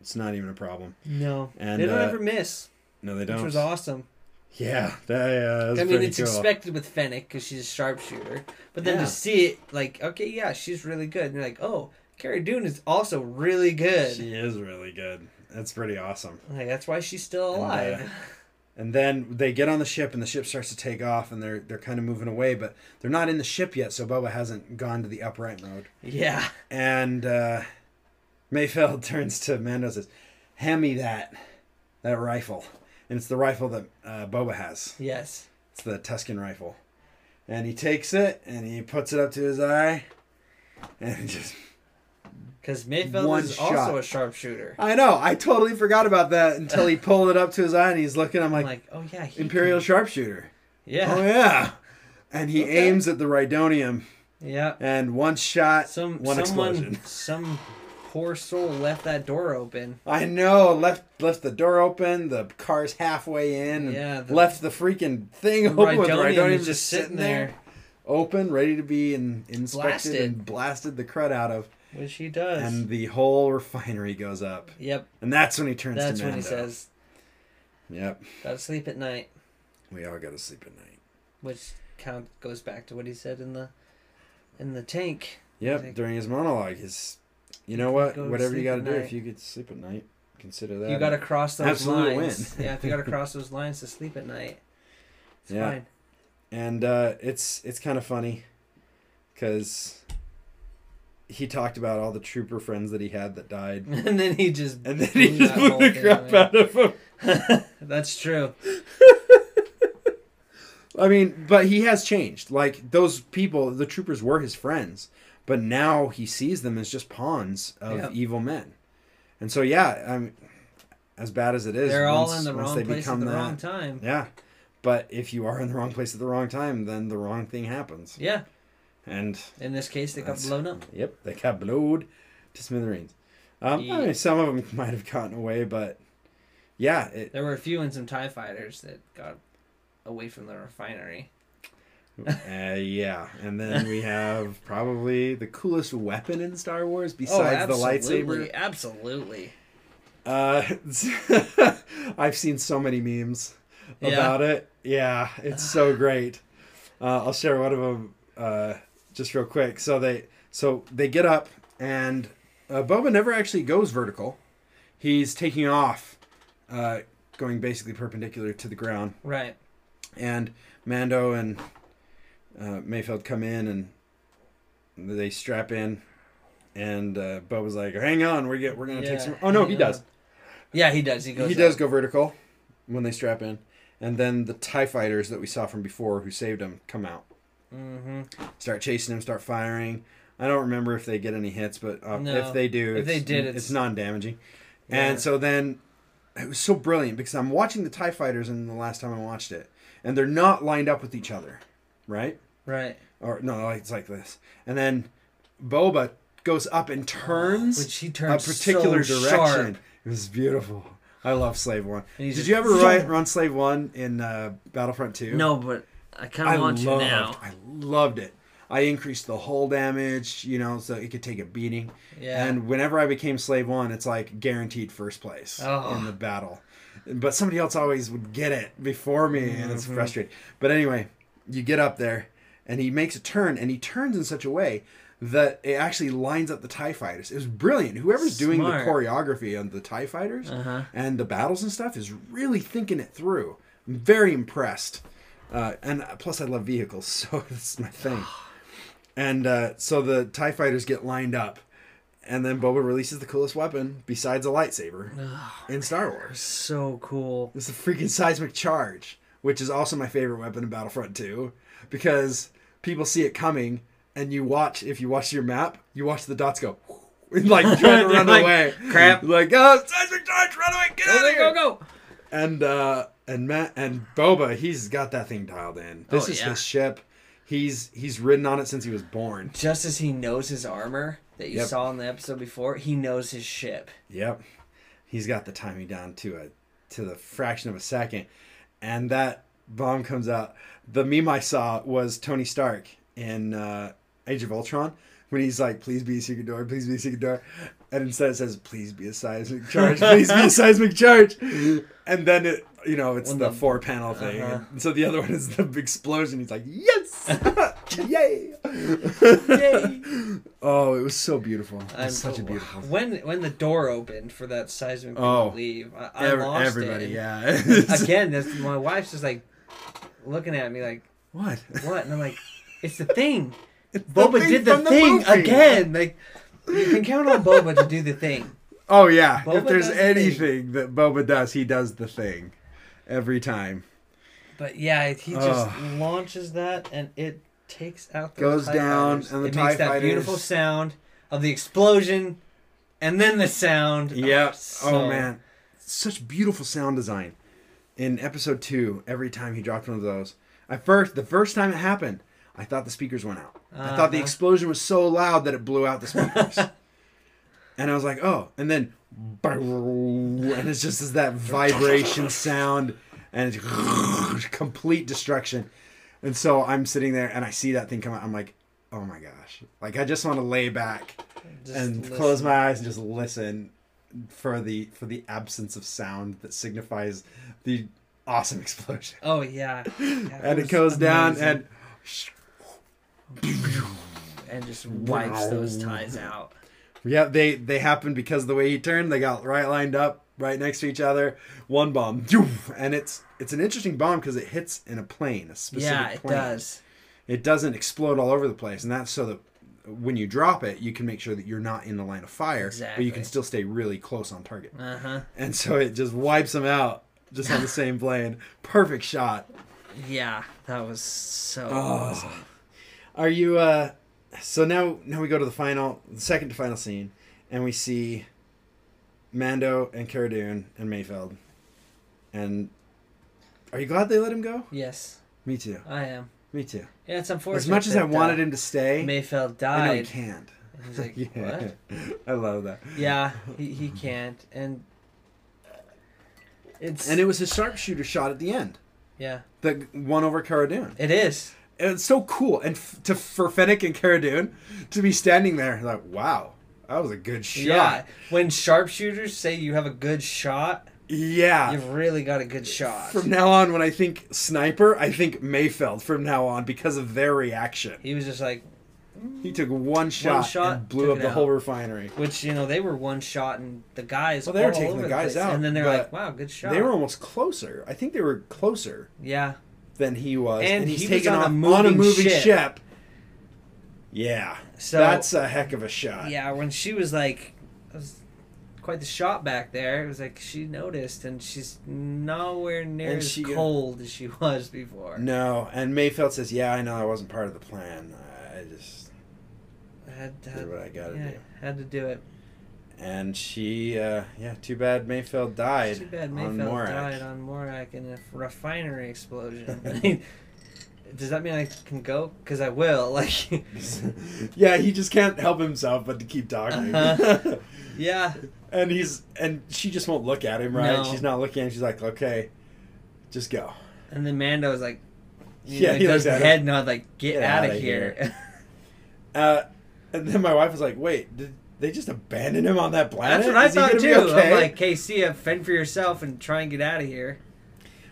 It's not even a problem. No. And they don't uh, ever miss, no, they don't. Which was awesome. Yeah, that, yeah, I mean, it's cool. expected with Fennec because she's a sharpshooter, but then Yeah. to see it, like, okay, yeah, she's really good. And you're like, oh, Cara Dune is also really good. She is really good. That's pretty awesome. Like that's why she's still And, uh, alive. And then they get on the ship, and the ship starts to take off, and they're they're kind of moving away, but they're not in the ship yet, so Boba hasn't gone to the upright mode. yeah. And uh, Mayfeld turns to Mando and says, "Hand me that that rifle." And it's the rifle that uh, Boba has. Yes. It's the Tusken rifle. And he takes it and he puts it up to his eye, and it just Because Mayfeld One is shot. also a sharpshooter. I know. I totally forgot about that until he pulled it up to his eye and he's looking. I'm I'm like, like, oh yeah, Imperial can- sharpshooter. Yeah. Oh yeah. And he Okay. aims at the Rhydonium, Yeah. and one shot, Some one someone, explosion. some poor soul left that door open. I know. Left left the door open. The car's halfway in. Yeah, the- left the freaking thing The open. with Rhydonium Rhydonium is just sitting there, open, ready to be in, inspected Blasted. and blasted the crud out of. Which he does. And the whole refinery goes up, yep, and that's when he turns that's to when he says, "Yep, "Gotta sleep at night," we all gotta sleep at night." which count goes back to what he said in the in the tank. Yep, Like- during his monologue, his, you know what? go Whatever you got to do, night. if you get to sleep at night, consider that. you got to cross those absolute lines. win. yeah, if you got to cross those lines to sleep at night, it's Yeah. fine. and uh, it's it's kind of funny, because he talked about all the trooper friends that he had that died, and then he just and then he just blew the crap out of him. That's true. I mean, but he has changed. Like those people, the troopers were his friends, but now he sees them as just pawns of evil men. And so, yeah, I'm as bad as it is, They're all in the once wrong they place at the that- wrong time. Yeah, but if you are in the wrong place at the wrong time, then the wrong thing happens. Yeah. And In this case, they got blown up. yep, they got blowed to smithereens. Um, I mean, some of them might have gotten away, but yeah, it, There were a few and some Tie fighters that got away from the refinery. Uh, yeah, and then we have probably the coolest weapon in Star Wars oh, besides the lightsaber. Absolutely. Uh, I've seen so many memes Yeah. about it. Yeah, it's so great. Uh, I'll share one of them uh, just real quick. So they so they get up and uh, Boba never actually goes vertical. He's taking off, uh, going basically perpendicular to the ground. Right. And Mando and uh, Mayfeld come in and they strap in. And uh, Boba's like, "Hang on, we get we're gonna take some." Oh no, he hang does. Yeah, he does. He goes. he does up. go vertical when they strap in, and then the Tie fighters that we saw from before who saved him come out, Mm-hmm. start chasing him, start firing. I don't remember if they get any hits, but uh, No. if they do, If they did, it's, it's- non-damaging. Yeah. And so then it was so brilliant because I'm watching the Tie fighters in the last time I watched it, and they're not lined up with each other, right? Right. Or no, it's like this, and then Boba goes up and turns Which he a particular so direction. Sharp. It was beautiful. I love Slave One. Did you ever run, run Slave One in uh, Battlefront Two? No, but I kind of want loved, to now. I loved it. I increased the hull damage, you know, so it could take a beating. Yeah. And whenever I became Slave One, it's like guaranteed first place Oh. in the battle. But somebody else always would get it before me, and it's Mhm. frustrating. But anyway, you get up there, and he makes a turn, and he turns in such a way that it actually lines up the TIE fighters. It was brilliant. Whoever's doing the choreography on the TIE fighters Uh huh. and the battles and stuff is really thinking it through. I'm very impressed. Uh, and plus, I love vehicles, so that's my thing. And uh, so the TIE fighters get lined up, and then Boba releases the coolest weapon besides a lightsaber in Star Wars. So cool. It's the freaking seismic charge, which is also my favorite weapon in Battlefront 2, because people see it coming, and you watch, if you watch your map, you watch the dots go, and like try to run like, away. "Crap." Like, oh, seismic charge, run away, get out of here. go go. And uh and Matt and Boba, he's got that thing dialed in. This Oh, is yeah. his ship. He's he's ridden on it since he was born. Just as he knows his armor that you Yep. saw in the episode before, he knows his ship. Yep. He's got the timing down to a to the fraction of a second. And that bomb comes out. The meme I saw was Tony Stark in uh Age of Ultron when he's like, please be a secret door, please be a secret door. And instead it says, please be a seismic charge, please be a seismic charge. And then it, you know, it's the, the- four panel thing. Uh-huh. And so the other one is the explosion. He's like, yes! Yay! Yay! Oh, it was so beautiful. It was such a beautiful When when the door opened for that seismic Oh. leave, I, I Ev- lost everybody, it. yeah. Again, this, my wife's just like looking at me like, what? "What?" And I'm like, "It's the thing." Boba did the from thing movie. again. Like you can count on Boba to do the thing. Oh yeah. Boba if there's does the anything that Boba does, he does the thing every time. But yeah, he just Ugh. launches that and it takes out the Goes down, and the it TIE makes that beautiful sound of the explosion, and then the sound. Yep. so- oh man, such beautiful sound design. In episode two, every time he dropped one of those, at first, the first time it happened, I thought the speakers went out. I ah, thought the explosion was so loud that it blew out the speakers. and I was like, oh, and then, and it's just as that vibration sound, and it's complete destruction. And so I'm sitting there and I see that thing come out. I'm like, oh my gosh. Like, I just want to lay back Just and listen. close my eyes and just listen for the for the absence of sound that signifies the awesome explosion. Oh yeah, That and it was goes down and and just wipes those ties out. yeah, they they happened because of the way he turned. They got right lined up, right next to each other. One bomb, and it's it's an interesting bomb because it hits in a plane, a specific Yeah, it plane. does. It doesn't explode all over the place, and that's so that when you drop it, you can make sure that you're not in the line of fire, but you can still stay really close on target. Uh huh. and so it just wipes them out just on the same plane. Perfect shot. Yeah, that was so Oh. awesome. Are you uh so now now we go to the final the second to final scene and we see Mando and Cara Dune and Mayfeld. And are you glad they let him go? Yes, Me too. I am. Me too. Yeah, it's unfortunate. As much as I wanted uh, him to stay, Mayfeld died. I know he can't. And He's like, yeah. what? I love that. Yeah, he, he can't, and it's And it was his sharpshooter shot at the end. yeah, The one over Cara Dune. it is. And it's so cool. And f- to for Fennec and Cara Dune to be standing there, like, wow, that was a good shot. Yeah. When sharpshooters say you have a good shot, Yeah. you've really got a good shot. From now on, when I think sniper, I think Mayfeld. From now on, because of their reaction, he was just like, he took one shot, one shot, and blew up the out. whole refinery. which you know they were one shot and the guys. Well, they were taking the guys place. out, and then they're like, "Wow, good shot." They were almost closer. I think they were closer yeah, than he was, And and, he's he taken on a off on a moving moving ship. ship. Yeah, So- that's a heck of a shot. yeah. When she was like, was quite the shot back there. It was like she noticed, and she's nowhere near And as she- uh, cold as she was before. No, and Mayfeld says, "Yeah, I know I wasn't part of the plan. I just had, had, did what I got to yeah, do." had to do it. And she, uh, yeah, too bad Mayfeld died Too bad on Morak. died on Morak in a refinery explosion. I mean, does that mean I can go? Because I will. Like, yeah, he just can't help himself but to keep talking. Uh-huh. yeah, and he's and she just won't look at him, right? No. She's not looking. She's like, "Okay, just go." and then Mando is like, Yeah, like, he does the head nod like, get, Get out of outta here. Uh, and then my wife was like, "Wait, did they just abandon him on that planet?" That's what I Is he thought too. okay? I'm like, see fend for yourself and try and get out of here.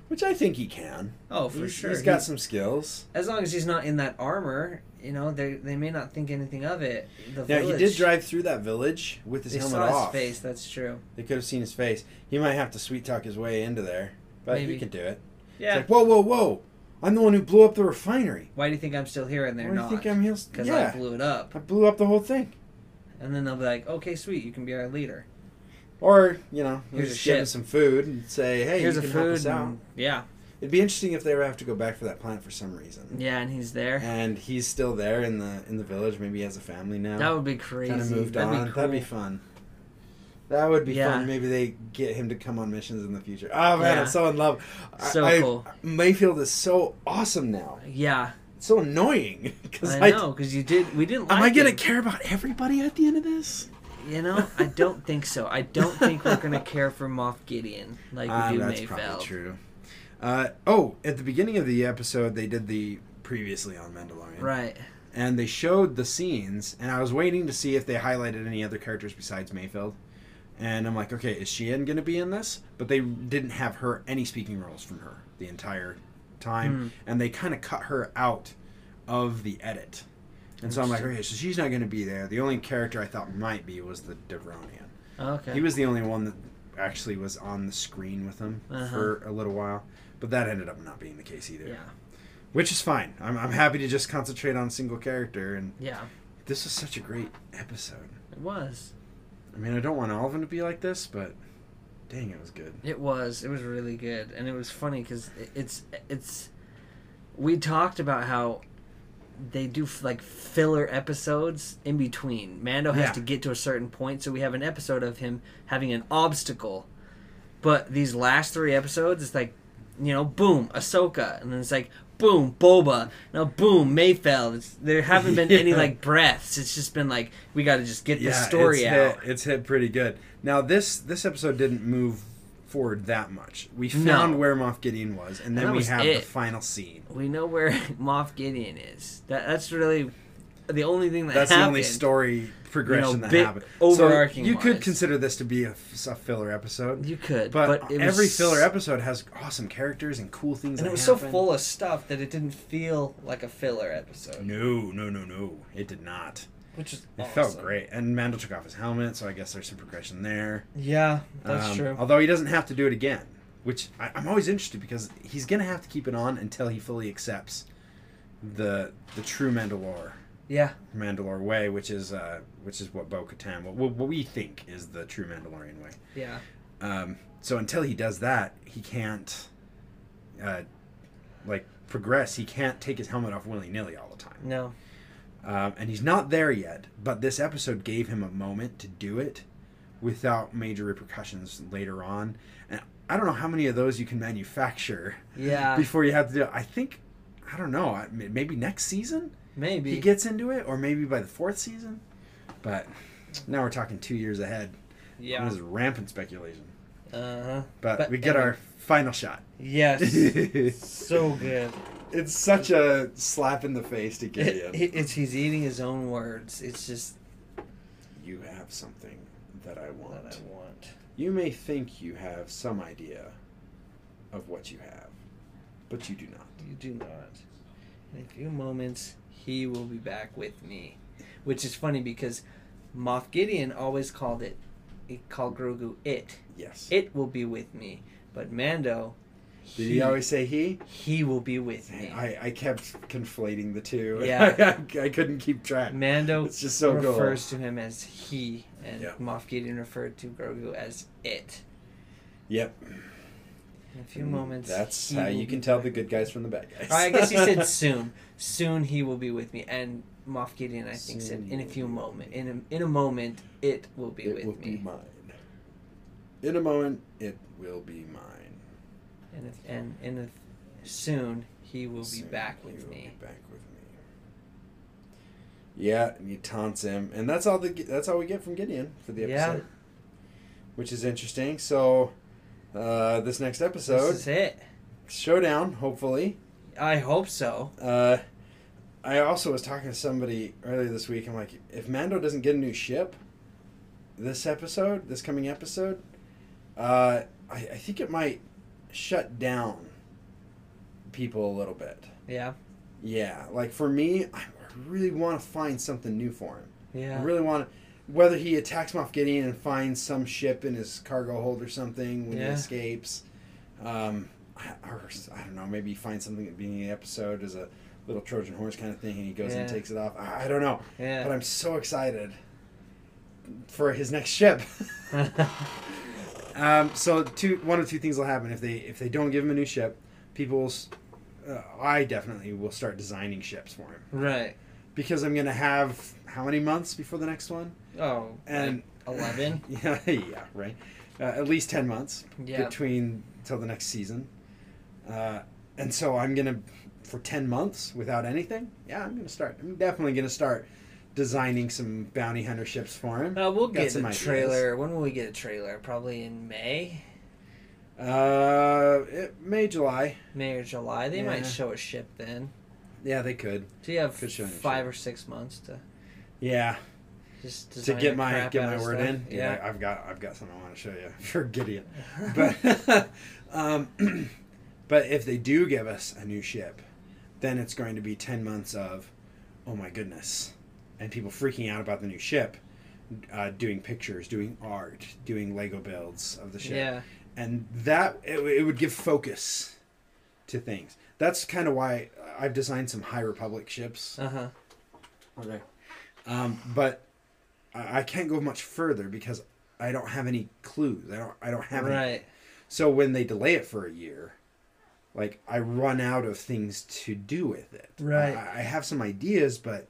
Which I think he can. Oh, for He's- sure. He's got some skills. as long as he's not in that armor, you know, they they may not think anything of it. The Now he did drive through that village with his They helmet saw off. his face. That's true. They could have seen his face. He might have to sweet talk his way into there, but Maybe. he could do it. Yeah. It's like, whoa, whoa, whoa! I'm the one who blew up the refinery. Why do you think I'm still here and they're Why do you not? think I'm here? Because Yeah, I blew it up. I blew up the whole thing. And then they'll be like, okay, sweet, you can be our leader. Or you know, Here's just a give him ship. some food and say, hey, Here's you a can help food. us out. and- yeah. It'd be interesting if they ever have to go back for that planet for some reason. Yeah, and he's there. And he's still there in the in the village. Maybe he has a family now. That would be crazy. kind of moved That'd on. Be That'd be fun. That would be Yeah. fun. Maybe they get him to come on missions in the future. Oh man, Yeah. I'm so in love. I- So I- cool. Mayfeld is so awesome now. Yeah, so annoying because I I, know because you did. We didn't. am I gonna him. care about everybody at the end of this? You know, I don't think so. I don't think we're gonna care for Moff Gideon like we Ah, do that's Mayfeld. probably true. Uh, oh, at the beginning of the episode, they did the previously on Mandalorian, Right. and they showed the scenes, and I was waiting to see if they highlighted any other characters besides Mayfeld. And I'm like, okay, is Xi'an going to be in this? But they didn't have her any speaking roles from her the entire time, Hmm. and they kind of cut her out of the edit. And so I'm like, okay, so she's not going to be there. The only character I thought might be was the Devronian. Okay. He was the only one that actually was on the screen with him Uh-huh. for a little while, but that ended up not being the case either. Yeah. Which is fine. I'm, I'm happy to just concentrate on a single character, and Yeah. this was such a great episode. It was. I mean, I don't want all of them to be like this, but dang, it was good. It was. It was really good, and it was funny because it's it's. We talked about how they do like filler episodes in between. Mando has Yeah. to get to a certain point, so we have an episode of him having an obstacle. But these last three episodes, it's like, you know, boom, Ahsoka, and then it's like, boom, Boba, now boom, Mayfeld. It's, there haven't been any like breaths. It's just been like we got to just get the story it's out. Hit, it's hit pretty good. Now this this episode didn't move forward that much. We No. found where Moff Gideon was, and And then that we have the final scene. we know where Moff Gideon is. That that's really the only thing that That's happened. the only story progression You know, that happened. overarching So you could consider this to be a filler episode, You could, but, but, it was, every filler episode has awesome characters and cool things. and it was so full of stuff that it didn't feel like a filler episode, No, no, no, no. It did not. which is It awesome. felt great, and Mando took off his helmet, so I guess there's some progression there. Yeah, that's Um, true. Although he doesn't have to do it again, which I, I'm always interested because he's gonna have to keep it on until he fully accepts the the true Mandalore Yeah, Mandalore way, which is uh, which is what Bo Katan, what, what we think is the true Mandalorian way. yeah, Um, so until he does that, he can't uh, like progress. He can't take his helmet off willy nilly all the time. no, Um, and he's not there yet, but this episode gave him a moment to do it without major repercussions later on. And I don't know how many of those you can manufacture yeah, before you have to do it. I think, I don't know, maybe next season maybe. he gets into it, or maybe by the fourth season. But now we're talking two years ahead. yeah, This is rampant speculation. uh huh. But, But we get our final shot. Yes, so good. it's such a slap in the face to It, Gideon. it- it's he's eating his own words. It's just you have something that I want. what I want. You may think you have some idea of what you have, but you do not. You do not. In a few moments, he will be back with me, which is funny because Moff Gideon always called it. He called Grogu it. Yes. It will be with me, but Mando. Did he always say he? He will be with me. I, I kept conflating the two. Yeah. I, I couldn't keep track. Mando It's just so cool. refers to him as he, and Yeah. Moff Gideon referred to Grogu as it. Yep. In a few moments, That's how you can tell back. the good guys from the bad guys. I guess he said soon. Soon he will be with me, and Moff Gideon, I think, said in a few will be moment. In a, in a moment, it will be it with will me. be mine. In a moment, it will be mine. And if, and in a, soon he will be Soon back he with will me. be back with me. Yeah, and he taunts him, and that's all the that's all we get from Gideon for the Yeah. episode, which is interesting. So, uh, this next episode, This is it. showdown, hopefully. I hope so. Uh, I also was talking to somebody earlier this week. I'm like, if Mando doesn't get a new ship, this episode, this coming episode, uh, I, I think it might shut down people a little bit. Yeah. Yeah, like for me, I really want to find something new for him. Yeah. I really want to, whether he attacks Moff Gideon and finds some ship in his cargo hold or something when he escapes. Um, or I don't know, maybe he finds something at the beginning of the episode as a little Trojan horse kind of thing, and he goes and takes it off. I, I don't know, Yeah. but I'm so excited for his next ship. um, so two, one of two things will happen if they if they don't give him a new ship, people. will s- Uh, I definitely will start designing ships for him right. Because I'm gonna have how many months before the next one? Oh, And 11? yeah, yeah, right. Uh, at least ten months Yeah. between till the next season, uh, and so I'm gonna for ten months without anything. Yeah, I'm gonna start. I'm definitely gonna start designing some bounty hunter ships for him. Uh, we'll Got get a ideas. trailer. When will we get a trailer? Probably in May, Uh, it, May, July. May or July. They Yeah. might show a ship then. Yeah, they could. So you have Could show five or six months to Yeah, just to get my get my word stuff. in. Yeah. I've got I've got something I want to show you for Gideon. but um, but if they do give us a new ship, then it's going to be ten months of, oh my goodness, and people freaking out about the new ship, uh, doing pictures, doing art, doing Lego builds of the ship, yeah. and that it, it would give focus to things. That's kind of why I've designed some High Republic ships. Uh huh. Okay. Um, but I, I can't go much further because I don't have any clues. I don't. I don't have any. Right. So when they delay it for a year, like I run out of things to do with it. Right. I, I have some ideas, but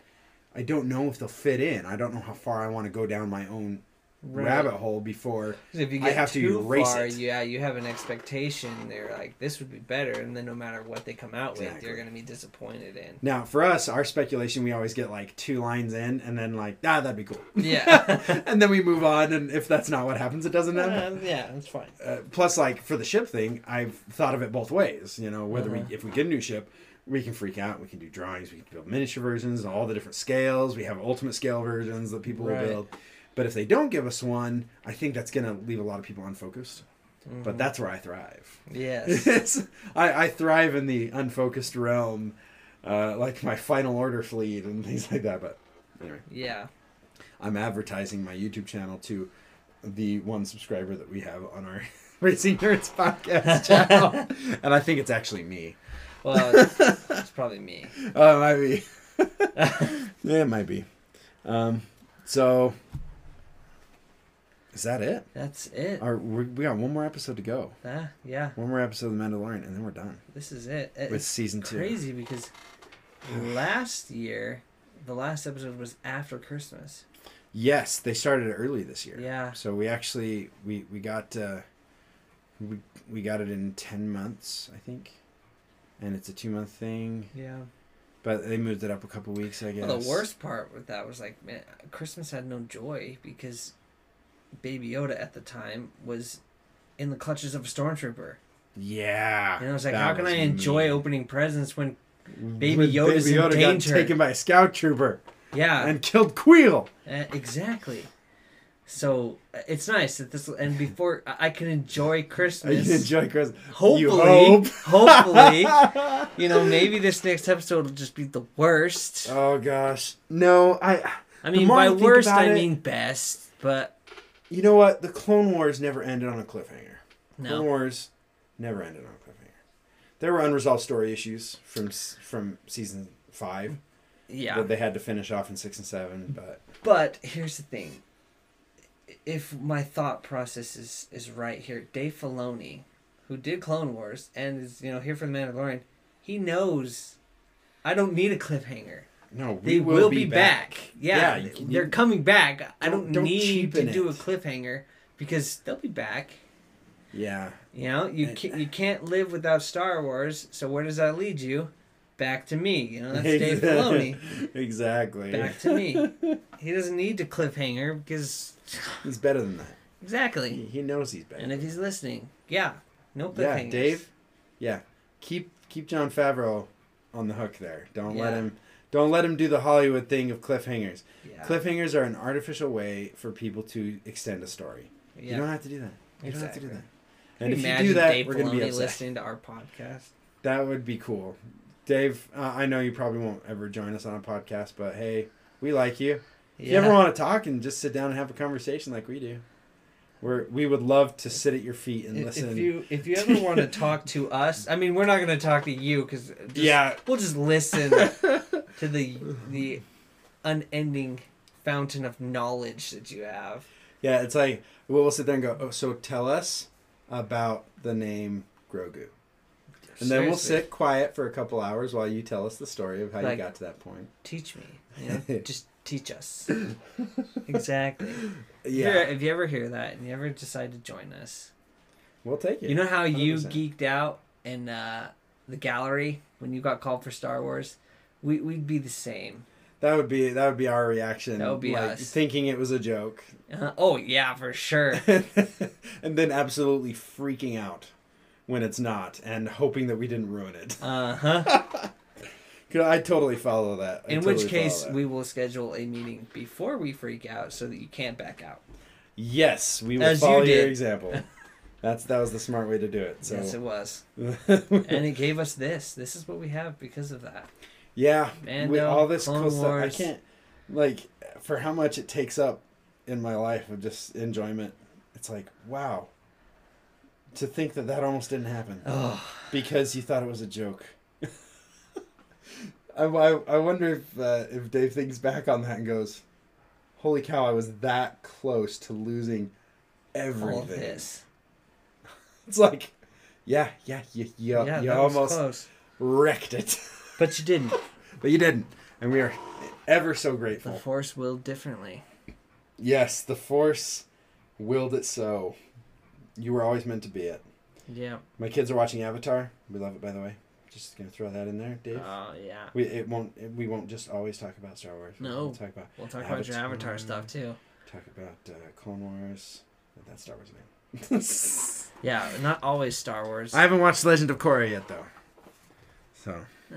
I don't know if they'll fit in. I don't know how far I want to go down my own Right. rabbit hole before if you I get have to too erase far, it. yeah, you have an expectation. They're like, this would be better, and then no matter what they come out with, you're gonna be disappointed in. Now, for us, our speculation, we always get like two lines in, and then like, ah, that'd be cool. Yeah. and then we move on, and if that's not what happens, it doesn't happen. Uh, yeah, that's fine. uh, plus like for the ship thing i've thought of it both ways you know whether Uh-huh. we if we get a new ship we can freak out we can do drawings we can build miniature versions all the different scales we have ultimate scale versions that people Right. will build but if they don't give us one i think that's going to leave a lot of people unfocused but Mhm. that's where i thrive yes. I, I thrive in the unfocused realm uh, like my final order fleet and things like that but anyway yeah. i'm advertising my youtube channel to the one subscriber that we have on our Racing Nerds podcast channel, and I think it's actually me. Well, it's, it's probably me. Oh, it might be. yeah, it might be. Um, so is that it? That's it. Our, we got one more episode to go. Ah, yeah. One more episode of The Mandalorian, and then we're done This is it. It- with It's season two. crazy because last year, the last episode was after Christmas. Yes, they started it early this year. Yeah. So we actually we we got uh, we we got it in ten months, I think, and it's a two month thing. Yeah. But they moved it up a couple weeks, I guess. Well, the worst part with that was like, man, Christmas had no joy because Baby Yoda at the time was in the clutches of a stormtrooper. Yeah. And I was like, how can I enjoy mean. opening presents when Baby When Yoda's in got taken by a scout trooper Yeah, and killed Kuiil. uh, exactly. So uh, it's nice that this and before I can enjoy I Christmas. enjoy Christmas. Hopefully, You hope. hopefully, you know, maybe this next episode will just be the worst. Oh gosh, no. I. I mean, by I worst, I it- mean best, but You know what? The Clone Wars never ended on a cliffhanger. Clone. Wars never ended on a cliffhanger. There were unresolved story issues from from season five Yeah. that they had to finish off in six and seven. But But here's the thing. If my thought process is, is right here, Dave Filoni, who did Clone Wars and is, you know, here for the Mandalorian, he knows I don't need a cliffhanger. No, They we will, be, back. Yeah, Yeah, you- they're coming back. I Don't- don't, need to cheapen do a cliffhanger because they'll be back. Yeah, You know, you And- can't, you can't live without Star Wars. So where does that lead you? Back to me. You know, that's Dave Filoni. exactly. Back to me. He doesn't need to cliffhanger because He's better than that. Exactly. he knows he's better. And if he's listening, yeah, no yeah. Dave. Yeah, keep keep Jon Favreau on the hook there. Don't let him. Don't let him do the Hollywood thing of cliffhangers. Yeah. Cliffhangers are an artificial way for people to extend a story. You don't have to do that. You don't have to do Exactly. that. Can And if you do that, Dave we're going to be upset. listening to our podcast. That would be cool. Dave, uh, I know you probably won't ever join us on a podcast, but hey, we like you. If you ever want to talk and just sit down and have a conversation like we do, we're, we would love to sit at your feet and listen. If you if you ever want to talk to us, I mean, we're not going to talk to you because yeah, we'll just listen to the the unending fountain of knowledge that you have. yeah, it's like we'll, we'll sit there and go, oh, so tell us about the name Grogu. And then we'll sit quiet for a couple hours while you tell us the story of how you got to that point. Teach me, you know, just teach us. exactly. Yeah, If, if you ever hear that and you ever decide to join us, we'll take it. you know how you 100%. geeked out in uh, the gallery when you got called for Star Wars. We we'd be the same. That would be that would be our reaction. That would be like, us. thinking it was a joke, Uh, oh yeah, for sure. and then absolutely freaking out when it's not, and hoping that we didn't ruin it. Uh huh. I totally follow that. I In totally which case, we will schedule a meeting before we freak out, so that you can't back out. yes, we will As you follow your did. example. That's that was the smart way to do it. Yes, it was, and it gave us this. This is what we have because of that. yeah, Mando, with all this Clone cool stuff, I can't like for how much it takes up in my life of just enjoyment. It's like wow. To think that that almost didn't happen. Oh, because you thought it was a joke. I, I, I wonder if uh, if Dave thinks back on that and goes, "Holy cow! I was that close to losing everything." all of this. It's like, yeah, yeah, you you, yeah, you almost close, wrecked it, but you didn't. but you didn't, and we are ever so grateful. The. Force willed differently. Yes, the Force willed it so. You were always meant to be it. Yeah. My kids are watching Avatar. We love it, by the way. Just gonna throw that in there, Dave. Oh yeah. We it won't it, we won't just always talk about Star Wars. We'll No. talk about We'll talk about your Avatar. Avatar stuff too. talk about uh, Clone Wars. That's Star Wars name. Yeah, not always Star Wars. I haven't watched Legend of Korra yet though. So Uh,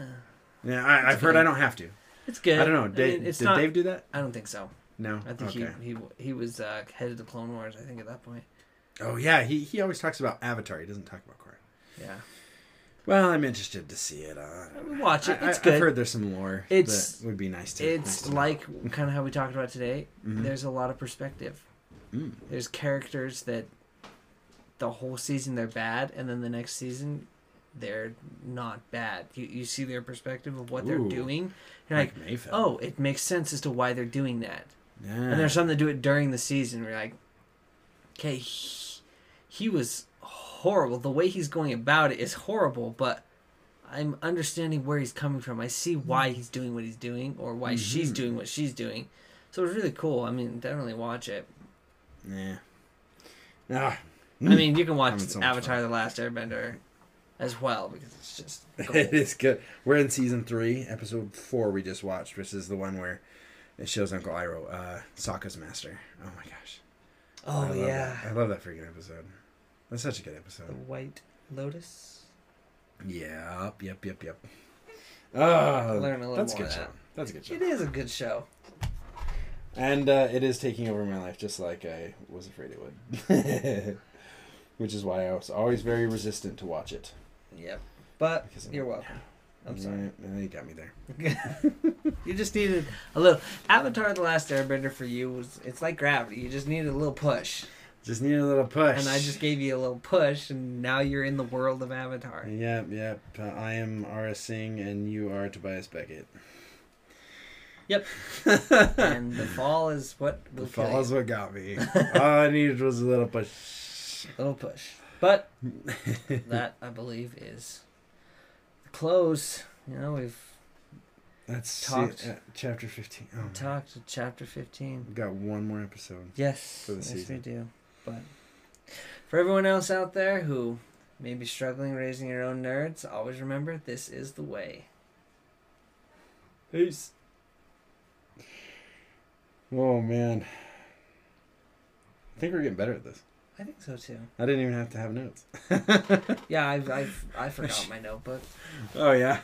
yeah, I, I've heard. I don't have to. it's good. I don't know. I Dave, mean, it's did not. Dave do that? I don't think so. No. I think okay. he he he was uh, head of the Clone Wars. I think at that point. Oh yeah, he he always talks about Avatar. He doesn't talk about Korra. Yeah. Well, I'm interested to see it. Uh, Watch it. It's I, good. I've heard there's some lore. It's- that would be nice to. nice It's to know. like kind of how we talked about today. Mhm. There's a lot of perspective. Mm. There's characters that the whole season they're bad, and then the next season they're not bad. You you see their perspective of what they're doing. You're like, Mayfeld. oh, it makes sense as to why they're doing that. yeah. And there's some that do it during the season. Where you're like, okay, he, he was horrible. The way he's going about it is horrible, but I'm understanding where he's coming from. I see why he's doing what he's doing, or why she's Mhm. doing what she's doing. So it's really cool. I mean, definitely watch it. Yeah. Ah. I mean, you can watch so much Avatar: The Last Airbender as well because it's just it gold. is good. We're in season three, episode four. We just watched, which is the one where it shows Uncle Iroh, uh, Sokka's master. Oh my gosh! Oh love yeah, that. I love that freaking episode. That's such a good episode. the. White Lotus. Yep, yep, yep, yep. Oh, Learn a little that's a more good show. that. That's a good show. It is a good show. And uh, it is taking over my life just like I was afraid it would. Which is why I was always very resistant to watch it. Yep. But you're welcome. I'm sorry. Yeah, you got me there. you just needed a little Avatar: The Last Airbender for you was it's like gravity. You just needed a little push, Just need a little push. and I just gave you a little push, and now you're in the world of Avatar. Yep, yep. Uh, I am Ara Singh and you are Tobias Beckett. Yep. and the fall is what will The fall is what got me. All I needed was a little push. A little push. But that I believe is the close. You know, we've That's Talked. see, uh, chapter 15. Oh, talked to chapter fifteen. We've got one more episode. Yes, For the yes, season. we do. But for everyone else out there who may be struggling raising your own nerds, always remember this is the way. Peace. Oh, man. I think we're getting better at this. I think so too. I didn't even have to have notes. Yeah, I've, I've I forgot my notebook. Oh, yeah.